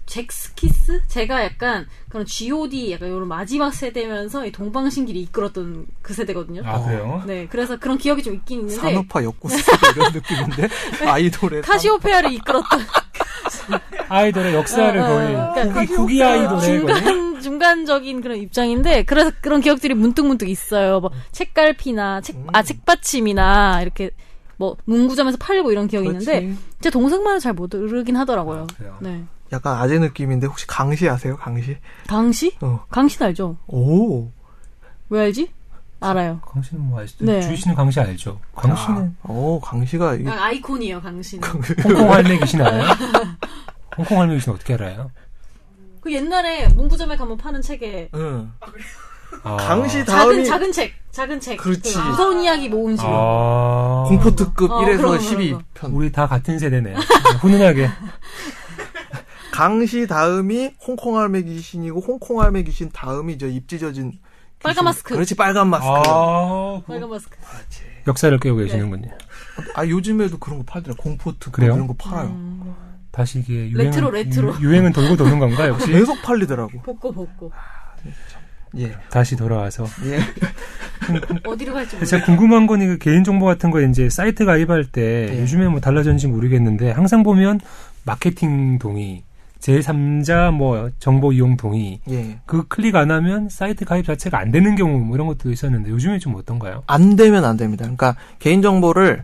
잭스키스? 제가 약간 그런 G.O.D 약간 이런 마지막 세대면서 이 동방신기를 이끌었던 그 세대거든요. 아 그래요? 네, 그래서 그런 기억이 좀 있긴 있는데 산업화 엮고 이런 느낌인데 아이돌의 카시오페아를 이끌었던 아이돌의 역사를 어, 어, 거의 어. 후기, 그러니까 후기 아이돌의 거의 중간 중간적인 그런 입장인데 그래서 그런 기억들이 문득 문득 있어요. 뭐 책갈피나 책 아 책받침이나 이렇게 뭐 문구점에서 팔고 이런 기억이 있는데 그렇지. 제 동생만은 잘 모르긴 하더라고요. 그래요. 네. 약간 아재 느낌인데 혹시 강시 아세요? 강시? 강시? 어. 강시 알죠? 오. 왜 알지? 알아요. 강씨는 뭐 아시죠? 네. 주희 씨는 강씨 알죠? 강씨는 아, 오, 강시가 이게 아, 아이콘이에요, 강시는. 홍콩 할매 귀신 알아요? 홍콩 할매 귀신 어떻게 알아요? 그 옛날에 문구점에 가면 파는 책에 응. 아. 강시 작은 다음이 작은 책, 작은 책. 그렇지. 그 무서운 이야기 모음집. 아. 공포 특급 어, 1에서 그런 거, 12편. 우리 다 같은 세대네. 훈훈하게. 강시 다음이 홍콩 할매 귀신이고 홍콩 할매 귀신 다음이 저 입찢어진 빨간. 마스크. 그렇지 빨간 마스크. 아, 아, 그 빨간 마스크. 역사를 깨우고 계시는군요. 아, 요즘에도 그런 거 팔더라. 공포 특급 그래요? 이런 거 팔아요. 음, 다시 이게 유행은, 레트로, 레트로. 유, 행은 돌고 도는 건가 역시? 계속 팔리더라고. 복고 복고. 예. 다시 돌아와서. 예. 어디로 갈지 모르겠어요. 제가 궁금한 건 이거 개인정보 같은 거 이제 사이트 가입할 때 예. 요즘에 뭐 달라졌는지 모르겠는데 항상 보면 마케팅 동의, 제3자 뭐 정보 이용 동의 예. 그 클릭 안 하면 사이트 가입 자체가 안 되는 경우 뭐 이런 것도 있었는데 요즘에 좀 어떤가요? 안 되면 안 됩니다. 그러니까 개인정보를 그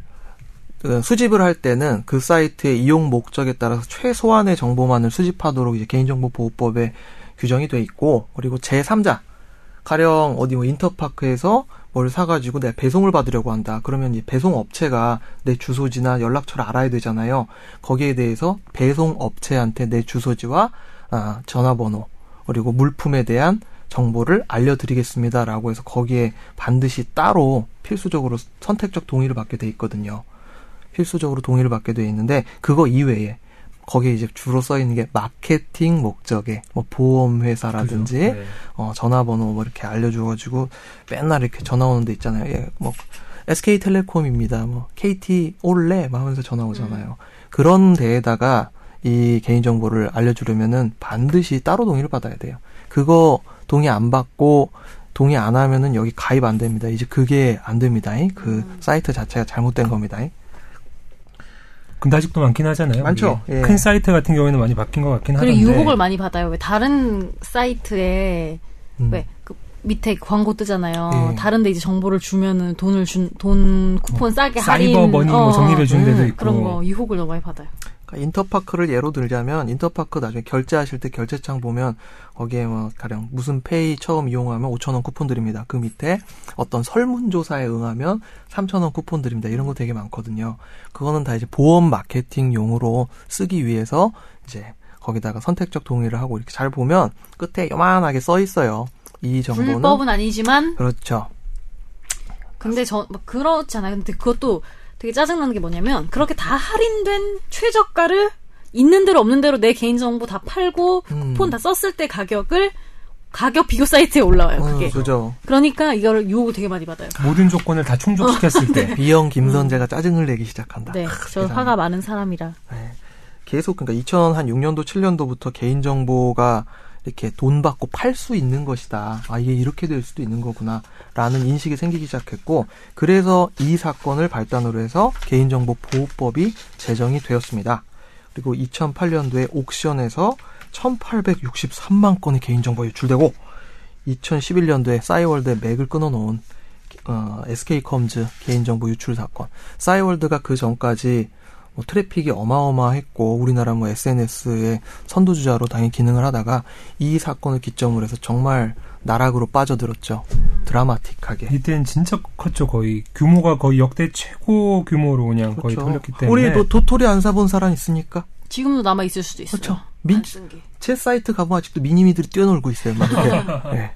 수집을 할 때는 그 사이트의 이용 목적에 따라서 최소한의 정보만을 수집하도록 이제 개인정보보호법에 규정이 돼 있고 그리고 제3자 가령 어디 뭐 인터파크에서 뭘 사가지고 내가 배송을 받으려고 한다. 그러면 이 배송 업체가 내 주소지나 연락처를 알아야 되잖아요. 거기에 대해서 배송 업체한테 내 주소지와 아, 전화번호 그리고 물품에 대한 정보를 알려드리겠습니다라고 해서 거기에 반드시 따로 필수적으로 선택적 동의를 받게 돼 있거든요. 필수적으로 동의를 받게 돼 있는데 그거 이외에 거기에 이제 주로 써 있는 게 마케팅 목적의 뭐 보험 회사라든지? 네. 어 전화번호 뭐 이렇게 알려줘 가지고 맨날 이렇게 전화 오는 데 있잖아요. 예, 뭐 SK텔레콤입니다. 뭐 KT 올래 막 하면서 전화 오잖아요. 그런 데에다가 이 개인 정보를 알려주려면은 반드시 따로 동의를 받아야 돼요. 그거 동의 안 받고 동의 안 하면은 여기 가입 안 됩니다. 이제 그게 안 됩니다. 그 사이트 자체가 잘못된 겁니다. 근데 아직도 많긴 하잖아요. 많죠. 예. 큰 사이트 같은 경우에는 많이 바뀐 것 같긴 그리고 하던데. 유혹을 많이 받아요. 왜 다른 사이트에 음. 왜그 밑에 광고 뜨잖아요. 예. 다른데 이제 정보를 주면은 돈을 준 돈 쿠폰 싸게 할인 사이버 머니 뭐 어, 적립해 주는 데도 음, 있고. 그런 거 유혹을 너무 많이 받아요. 그러니까 인터파크를 예로 들자면 인터파크 나중에 결제하실 때 결제창 보면 거기에 뭐 가령 무슨 페이 처음 이용하면 5천 원 쿠폰 드립니다. 그 밑에 어떤 설문조사에 응하면 3천 원 쿠폰 드립니다. 이런 거 되게 많거든요. 그거는 다 이제 보험 마케팅용으로 쓰기 위해서 이제 거기다가 선택적 동의를 하고 이렇게 잘 보면 끝에 요만하게 써 있어요. 이 정보는 불법은 아니지만 그렇죠. 근데 저막 그렇지 않아요. 근데 그것도 되게 짜증나는 게 뭐냐면 그렇게 다 할인된 최저가를 있는 대로 없는 대로 내 개인 정보 다 팔고 음. 쿠폰 다 썼을 때 가격을 가격 비교 사이트에 올라와요. 그게. 음, 그죠. 그러니까 이거를 유혹을 되게 많이 받아요. 모든 조건을 다 충족시켰을 때. B형 김선재가 짜증을 내기 시작한다. 네, 크, 저. 화가 많은 사람이라. 네. 계속 그러니까 2006년도 7년도부터 개인 정보가 이렇게 돈 받고 팔 수 있는 것이다. 아 이게 이렇게 될 수도 있는 거구나 라는 인식이 생기기 시작했고 그래서 이 사건을 발단으로 해서 개인정보 보호법이 제정이 되었습니다. 그리고 2008년도에 옥션에서 1,863만 건의 개인정보가 유출되고 2011년도에 싸이월드의 맥을 끊어놓은 어, SK컴즈 개인정보 유출 사건. 싸이월드가 그 전까지 뭐 트래픽이 어마어마했고 우리나라 뭐 SNS의 선두주자로 당연히 기능을 하다가 이 사건을 기점으로 해서 정말 나락으로 빠져들었죠. 드라마틱하게. 이때는 진짜 컸죠 거의 규모가 거의 역대 최고 규모로 그냥 거의 털렸기 때문에 우리 뭐 도토리 안 사본 사람 있습니까? 지금도 남아 있을 수도 있어요. 그렇죠. 민, 안쓴 게. 제 사이트 가보면 아직도 미니미들이 뛰어놀고 있어요. 막 이렇게. 예.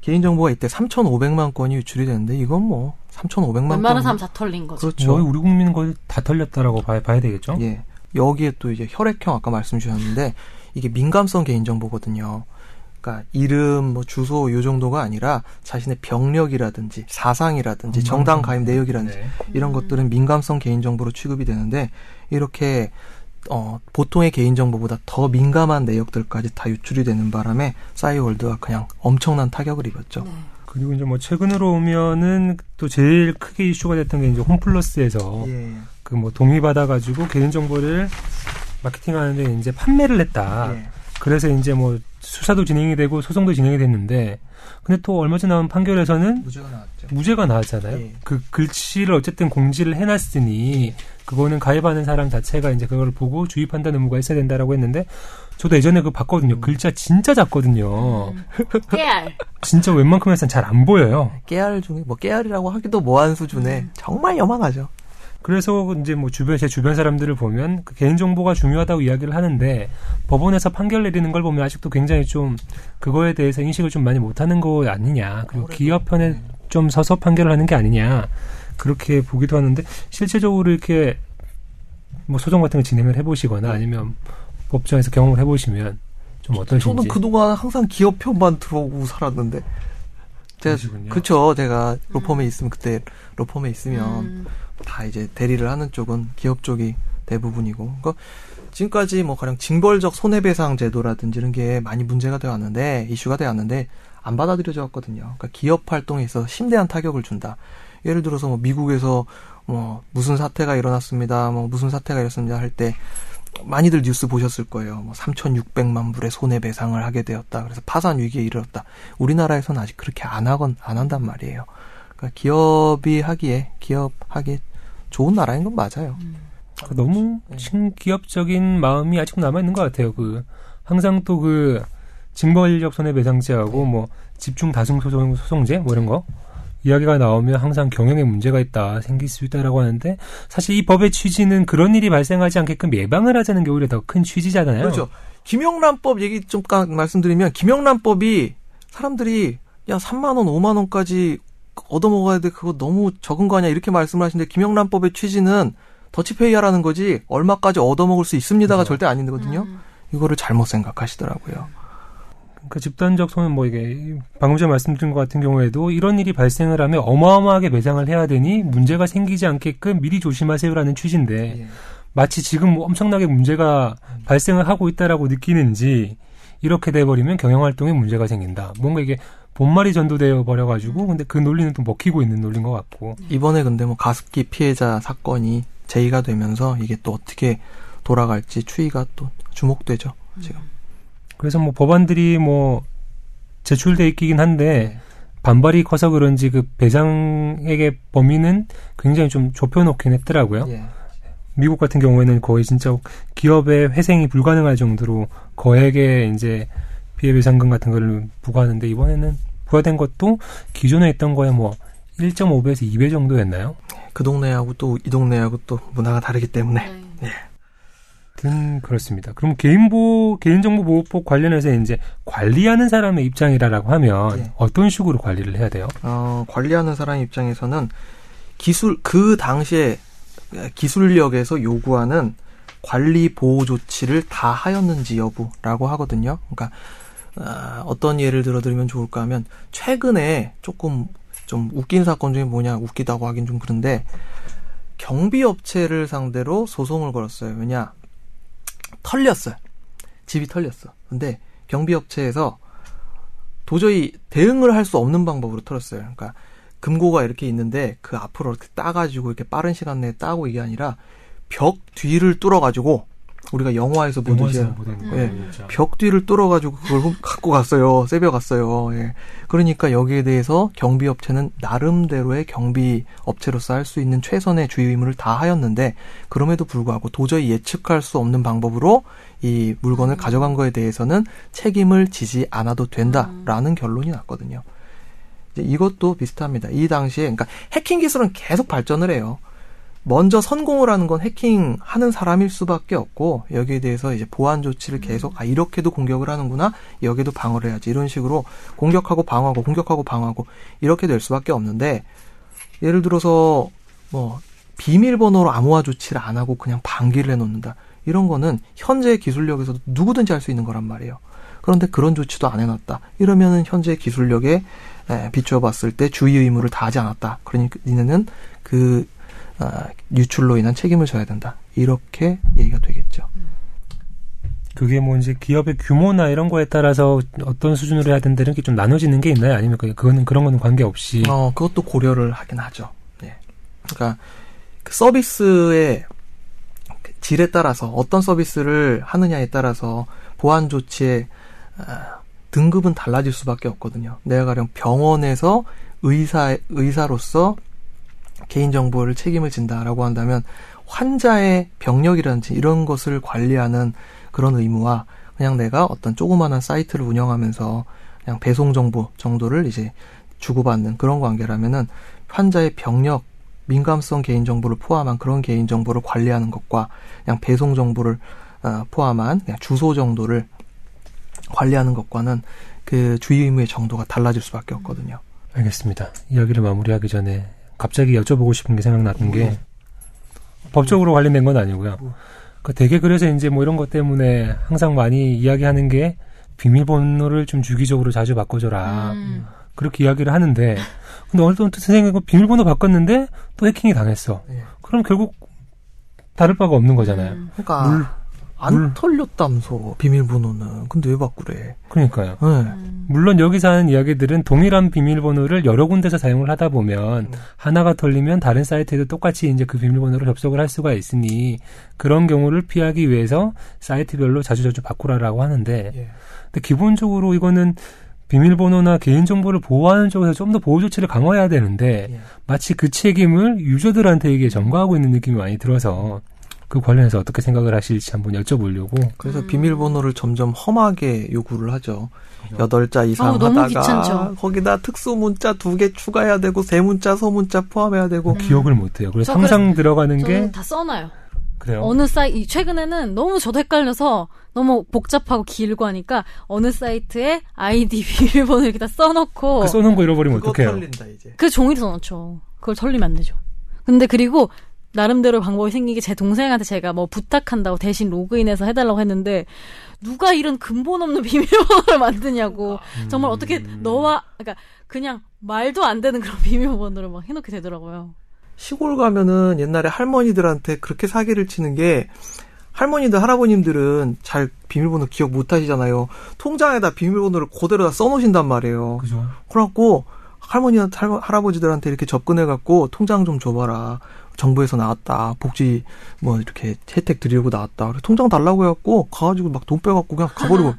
개인정보가 이때 3,500만 건이 유출이 되는데 이건 뭐 3,500만 웬만한 건 사람 다 털린 거죠. 그렇죠. 거의 우리 국민은 거의 다 털렸다라고 봐야, 봐야 되겠죠. 예. 여기에 또 이제 혈액형 아까 말씀 주셨는데 이게 민감성 개인정보거든요. 그러니까 이름, 뭐 주소 요 정도가 아니라 자신의 병력이라든지 사상이라든지 정당 가입 내역이라든지 네. 이런 것들은 민감성 개인정보로 취급이 되는데 이렇게 어, 보통의 개인정보보다 더 민감한 내역들까지 다 유출이 되는 바람에 싸이월드가 그냥 엄청난 타격을 입었죠. 네. 그리고 이제 뭐 최근으로 오면은 또 제일 크게 이슈가 됐던 게 이제 홈플러스에서 예. 그뭐 동의 받아가지고 개인 정보를 마케팅하는데 이제 판매를 했다. 예. 그래서 이제 뭐 수사도 진행이 되고 소송도 진행이 됐는데 근데 또 얼마 전에 나온 판결에서는 무죄가 나왔죠. 무죄가 나왔잖아요. 예. 그 글씨를 어쨌든 공지를 해놨으니 그거는 가입하는 사람 자체가 이제 그걸 보고 주의 판단 의무가 있어야 된다라고 했는데 저도 예전에 그거 봤거든요. 글자 진짜 작거든요. 음. 깨알. 진짜 웬만큼 해서는 잘안 보여요. 깨알 중에 뭐 깨알이라고 하기도 뭐한 수준의 정말 요만하죠. 그래서 이제 뭐 주변 제 주변 사람들을 보면 그 개인 정보가 중요하다고 이야기를 하는데 법원에서 판결 내리는 걸 보면 아직도 굉장히 좀 그거에 대해서 인식을 좀 많이 못하는 거 아니냐 그리고 기업 편에 좀 서서 판결을 하는 게 아니냐 그렇게 보기도 하는데 실제적으로 이렇게 뭐 소송 같은 걸 진행을 해보시거나 아니면 법정에서 경험을 해보시면 좀 어떠신지 저는 그동안 항상 기업 편만 들어오고 살았는데. 제가, 그러시군요. 그쵸. 제가 로펌에 있으면, 그때 로펌에 있으면 음. 다 이제 대리를 하는 쪽은 기업 쪽이 대부분이고. 그러니까 지금까지 뭐 가령 징벌적 손해배상 제도라든지 이런 게 많이 문제가 되어 왔는데, 이슈가 되어 왔는데, 안 받아들여져 왔거든요. 그러니까 기업 활동에 있어서 심대한 타격을 준다. 예를 들어서 뭐 미국에서 뭐 무슨 사태가 일어났습니다. 뭐 무슨 사태가 일어났습니다 할 때 많이들 뉴스 보셨을 거예요. 뭐 3,600만 불의 손해 배상을 하게 되었다. 그래서 파산 위기에 이르렀다. 우리나라에서는 아직 그렇게 안 하건 안 한단 말이에요. 그러니까 기업이 하기에 기업 하기 좋은 나라인 건 맞아요. 그 너무 네. 친기업적인 마음이 아직도 남아 있는 것 같아요. 그 항상 또그 징벌적 손해배상제하고 뭐 집중 다승 소송 소송제 뭐 이런 거 이야기가 나오면 항상 경영에 문제가 있다, 생길 수 있다라고 하는데 사실 이 법의 취지는 그런 일이 발생하지 않게끔 예방을 하자는 게 오히려 더 큰 취지잖아요. 그렇죠. 김영란법 얘기 좀 말씀드리면 김영란법이 사람들이 야 3만 원, 5만 원까지 얻어 먹어야 돼. 그거 너무 적은 거 아니야. 이렇게 말씀을 하시는데 김영란법의 취지는 더치페이하라는 거지 얼마까지 얻어 먹을 수 있습니다가 그렇죠. 절대 아니거든요. 음. 이거를 잘못 생각하시더라고요. 그 집단적 손은 뭐 이게 방금 전에 말씀드린 것 같은 경우에도 이런 일이 발생을 하면 어마어마하게 배상을 해야 되니 문제가 생기지 않게끔 미리 조심하세요라는 취지인데 예. 마치 지금 뭐 엄청나게 문제가 발생을 하고 있다라고 느끼는지 이렇게 돼버리면 경영 활동에 문제가 생긴다. 뭔가 이게 본말이 전도되어 버려가지고 근데 그 논리는 또 먹히고 있는 논리인 것 같고 이번에 근데 뭐 가습기 피해자 사건이 제기가 되면서 이게 또 어떻게 돌아갈지 추이가 또 주목되죠. 지금. 그래서 뭐 법안들이 뭐 제출돼 있긴 한데 반발이 커서 그런지 그 배상액의 범위는 굉장히 좀 좁혀놓긴 했더라고요. 예. 미국 같은 경우에는 거의 진짜 기업의 회생이 불가능할 정도로 거액의 이제 피해배상금 같은 거를 부과하는데 이번에는 부과된 것도 기존에 있던 거에 뭐 1.5배에서 2배 정도였나요? 그 동네하고 또 이 동네하고 또 문화가 다르기 때문에 네. 든 그렇습니다. 그럼 개인보 개인정보 보호법 관련해서 이제 관리하는 사람의 입장이라고 하면 예. 어떤 식으로 관리를 해야 돼요? 어, 관리하는 사람 입장에서는 기술 그 당시에 기술력에서 요구하는 관리 보호 조치를 다 하였는지 여부라고 하거든요. 그러니까 아, 어떤 예를 들어 드리면 좋을까 하면 최근에 조금 좀 웃긴 사건 중에 뭐냐 웃기다고 하긴 좀 그런데 경비 업체를 상대로 소송을 걸었어요. 왜냐 털렸어요. 집이 털렸어. 근데 경비 업체에서 도저히 대응을 할 수 없는 방법으로 털었어요. 그러니까 금고가 이렇게 있는데 그 앞으로 이렇게 따가지고 이렇게 빠른 시간 내에 따고 이게 아니라 벽 뒤를 뚫어가지고 우리가 영화에서 보듯이 예, 벽 뒤를 뚫어가지고 그걸 훔- 갖고 갔어요. 세벼 갔어요. 예. 그러니까 여기에 대해서 경비업체는 나름대로의 경비업체로서 할 수 있는 최선의 주의 의무를 다 하였는데 그럼에도 불구하고 도저히 예측할 수 없는 방법으로 이 물건을 가져간 거에 대해서는 책임을 지지 않아도 된다라는 결론이 났거든요. 이것도 비슷합니다. 이 당시에 그러니까 해킹 기술은 계속 발전을 해요. 먼저 선공을 하는 건 해킹하는 사람일 수밖에 없고 여기에 대해서 이제 보안 조치를 계속 아 이렇게도 공격을 하는구나 여기도 방어를 해야지 이런 식으로 공격하고 방어하고 공격하고 방어하고 이렇게 될 수밖에 없는데 예를 들어서 뭐 비밀번호로 암호화 조치를 안 하고 그냥 방기를 해놓는다 이런 거는 현재 기술력에서도 누구든지 할 수 있는 거란 말이에요. 그런데 그런 조치도 안 해놨다 이러면은 현재 기술력에 에, 비추어 봤을 때 주의 의무를 다하지 않았다. 그러니까 니네는 그 아, 유출로 인한 책임을 져야 된다. 이렇게 얘기가 되겠죠. 그게 뭐 이제 기업의 규모나 이런 거에 따라서 어떤 수준으로 해야 된다 이런 게좀 나눠지는 게 있나요? 아니면 그- 그거는 그런 거는 관계없이 어, 그것도 고려를 하긴 하죠. 예. 그러니까 그 서비스의 그 질에 따라서 어떤 서비스를 하느냐에 따라서 보안 조치의 아, 등급은 달라질 수밖에 없거든요. 내가 가령 병원에서 의사 의사로서 개인 정보를 책임을 진다라고 한다면 환자의 병력이라든지 이런 것을 관리하는 그런 의무와 그냥 내가 어떤 조그마한 사이트를 운영하면서 그냥 배송 정보 정도를 이제 주고받는 그런 관계라면은 환자의 병력, 민감성 개인 정보를 포함한 그런 개인 정보를 관리하는 것과 그냥 배송 정보를 어, 포함한 그냥 주소 정도를 관리하는 것과는 그 주의 의무의 정도가 달라질 수밖에 없거든요. 알겠습니다. 이야기를 마무리하기 전에 갑자기 여쭤보고 싶은 게 생각났던 게 법적으로 관련된 건 아니고요. 그 되게 그래서 이제 뭐 이런 것 때문에 항상 많이 이야기하는 게 비밀번호를 좀 주기적으로 자주 바꿔줘라. 음. 그렇게 이야기를 하는데 근데 어느 또 선생님이 비밀번호 바꿨는데 또 해킹이 당했어. 예. 그럼 결국 다를 바가 없는 거잖아요. 음. 그러니까 물- 안 물- 털렸다면서 비밀번호는 근데 왜 바꾸래? 그러니까요. 예. 음. 물론 여기서 하는 이야기들은 동일한 비밀번호를 여러 군데서 사용을 하다 보면 음. 하나가 털리면 다른 사이트에도 똑같이 이제 그 비밀번호로 접속을 할 수가 있으니 그런 경우를 피하기 위해서 사이트별로 자주자주 바꾸라라고 하는데 예. 근데 기본적으로 이거는 비밀번호나 개인정보를 보호하는 쪽에서 좀 더 보호 조치를 강화해야 되는데 예. 마치 그 책임을 유저들한테 이게 전가하고 있는 느낌이 많이 들어서 그 관련해서 어떻게 생각을 하실지 한번 여쭤보려고. 그래서 음. 비밀번호를 점점 험하게 요구를 하죠. 여덟 자 이상 너무 하다가 귀찮죠. 거기다 특수 문자 두 개 추가해야 되고 세 문자 소문자 포함해야 되고 음. 기억을 못 해요. 그래서 저 항상 들어가는 게 다 써놔요. 그래요. 어느 사이 최근에는 너무 저도 헷갈려서 너무 복잡하고 길고 하니까 어느 사이트에 아이디 비밀번호 이렇게 다 써놓고 그 써놓은 거 잃어버리면 어떡해요? 털린다 이제. 그 종이로 써놓죠. 그걸 털리면 안 되죠. 근데 그리고 나름대로 방법이 생긴 게제 동생한테 제가 뭐 부탁한다고 대신 로그인해서 해달라고 했는데 누가 이런 근본 없는 비밀번호를 만드냐고 정말 어떻게 너와 그러니까 그냥 말도 안 되는 그런 비밀번호를 막 해놓게 되더라고요. 시골 가면은 옛날에 할머니들한테 그렇게 사기를 치는 게 할머니들 할아버님들은 잘 비밀번호 기억 못 하시잖아요. 통장에다 비밀번호를 그대로 다 써놓으신단 말이에요. 그죠. 그래갖고 할머니한테 할- 할아버지들한테 이렇게 접근해 갖고 통장 좀 줘봐라. 정부에서 나왔다. 복지 뭐 이렇게 혜택 드리려고 나왔다. 그래서 통장 달라고 해갖고 가가지고 막 돈 빼갖고 그냥 가버리고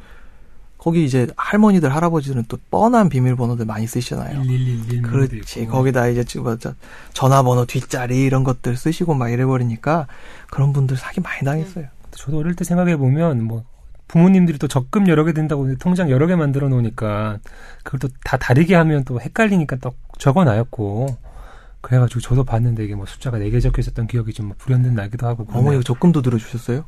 거기 이제 할머니들 할아버지들은 또 뻔한 비밀번호들 많이 쓰시잖아요. 1111 그렇지. 거기다 이제 지금 뭐 저- 전화번호 뒷자리 이런 것들 쓰시고 막 이래버리니까 그런 분들 사기 많이 당했어요. 저도 어릴 때 생각해 보면 뭐 부모님들이 또 적금 여러 개 든다고 통장 여러 개 만들어 놓으니까 그걸 또 다 다르게 하면 또 헷갈리니까 또 적어 놔였고 그래가지고 저도 봤는데 이게 뭐 숫자가 네 개 적혀 있었던 기억이 좀 불현듯 나기도 하고. 어머니가 적금도 들어주셨어요?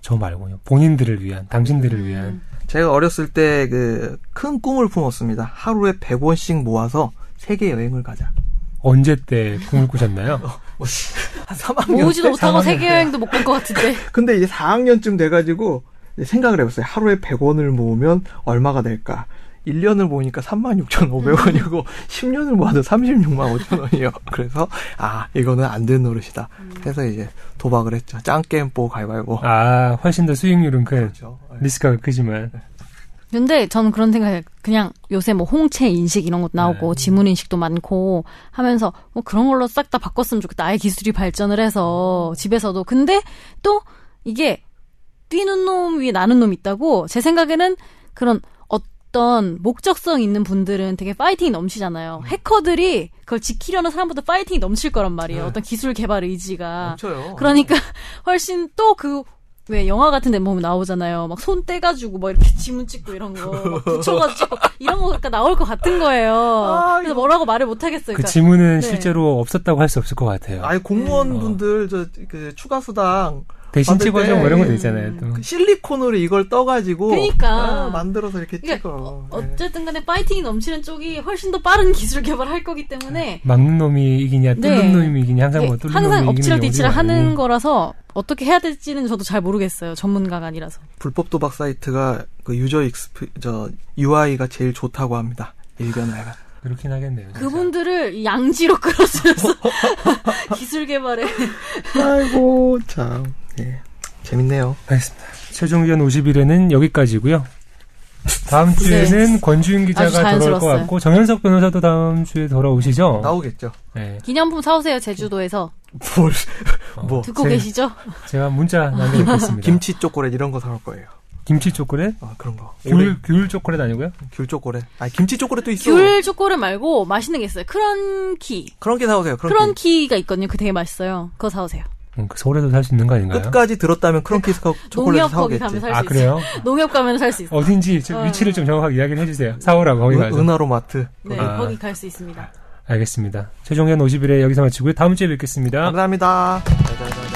저 말고요 본인들을 위한 당신들을 위한 제가 어렸을 때 그 큰 꿈을 품었습니다. 하루에 100원씩 모아서 세계 여행을 가자. 언제 때 꿈을 꾸셨나요? 한 3학년 모으지도 때? 못하고 3학년 세계 때. 여행도 못갈것 같은데. 근데 이제 4학년쯤 돼가지고 생각을 해봤어요. 하루에 100원을 모으면 얼마가 될까? 1년을 모으니까 36,500원이고 10년을 모아도 36만 5천 원이에요. 그래서 아 이거는 안 되는 노릇이다. 그래서 이제 도박을 했죠. 짱게임 뽀 가위바위보. 아 훨씬 더 수익률은 큰 그렇죠. 리스크가 크지만 근데 저는 그런 생각해요. 그냥 요새 뭐 홍채 인식 이런 것도 나오고 네. 지문 인식도 많고 하면서 뭐 그런 걸로 싹 다 바꿨으면 좋겠다. 아예 기술이 발전을 해서 집에서도. 근데 또 이게 뛰는 놈 위에 나는 놈 있다고 제 생각에는 그런 어떤 목적성 있는 분들은 되게 파이팅이 넘치잖아요. 해커들이 그걸 지키려는 사람보다 파이팅이 넘칠 거란 말이에요. 네. 어떤 기술 개발 의지가. 넘쳐요. 그러니까 훨씬 또그 왜 영화 같은 데 보면 나오잖아요. 막 손 떼가지고 막 이렇게 지문 찍고 이런 거막 붙여가지고 이런 거가 그러니까 나올 것 같은 거예요. 아, 그래서 이거- 뭐라고 말을 못 하겠어요. 그 그러니까 지문은 네. 실제로 없었다고 할 수 없을 것 같아요. 아니 공무원 어. 분들 저그 추가 수당 대신 찍어줘 때뭐 이런 것도 음. 있잖아요. 또. 그 실리콘으로 이걸 떠가지고 그러니까. 아, 만들어서 이렇게 그러니까 찍어. 어, 예. 어쨌든 간에 파이팅이 넘치는 쪽이 훨씬 더 빠른 기술 개발할 거기 때문에 막는 놈이 이기냐 뚫는 네. 놈이 이기냐 항상 뭐 이게 뚫는 항상 놈이 엎치락 이기는 뒤치락 경우도 하는. 거라서 어떻게 해야 될지는 저도 잘 모르겠어요. 전문가가 아니라서. 불법 도박 사이트가 그 user expe 저 UI가 제일 좋다고 합니다. 일견아이가. 그렇긴 하겠네요. 진짜. 그분들을 양지로 끌어들여서 기술 개발에 아이고 참. 예. 재밌네요. 알겠습니다. 최종 의견 50일에는 여기까지고요. 다음 주에는 권주인 기자가 네. 돌아올 것. 같고 정현석 변호사도 다음 주에 돌아오시죠? 나오겠죠. 네. 기념품 사오세요 제주도에서 뭘 어, 뭐 듣고 제- 계시죠? 제가 문자 남겨놓겠습니다. 김치 초콜릿 이런 거 사올 거예요. 김치 초콜릿? 아 그런 거. 귤, 귤 초콜릿 아니고요? 귤 초콜릿. 아 김치 초콜릿도 있어. 귤 초콜릿 말고 맛있는 게 있어요. 크런키. 게 사오세요. 게. 크런키가 있거든요. 그거 되게 맛있어요. 그거 사오세요. 음, 그 서울에도 살 수 있는 거 아닌가요? 끝까지 들었다면 크런키 스카 초콜릿 농협 거기 사오겠지. 아. 그래요? 농협 가면 살 수 있어요. 어딘지 좀 어. 위치를 좀 정확하게 이야기를 해주세요. 사오라고 거기 가서. 은, 하나로 마트. 네, 아. 거기 갈 수 있습니다. 알겠습니다. 최종 의견 50일에 여기서 마치고요. 다음 주에 뵙겠습니다. 감사합니다. 짜자잔.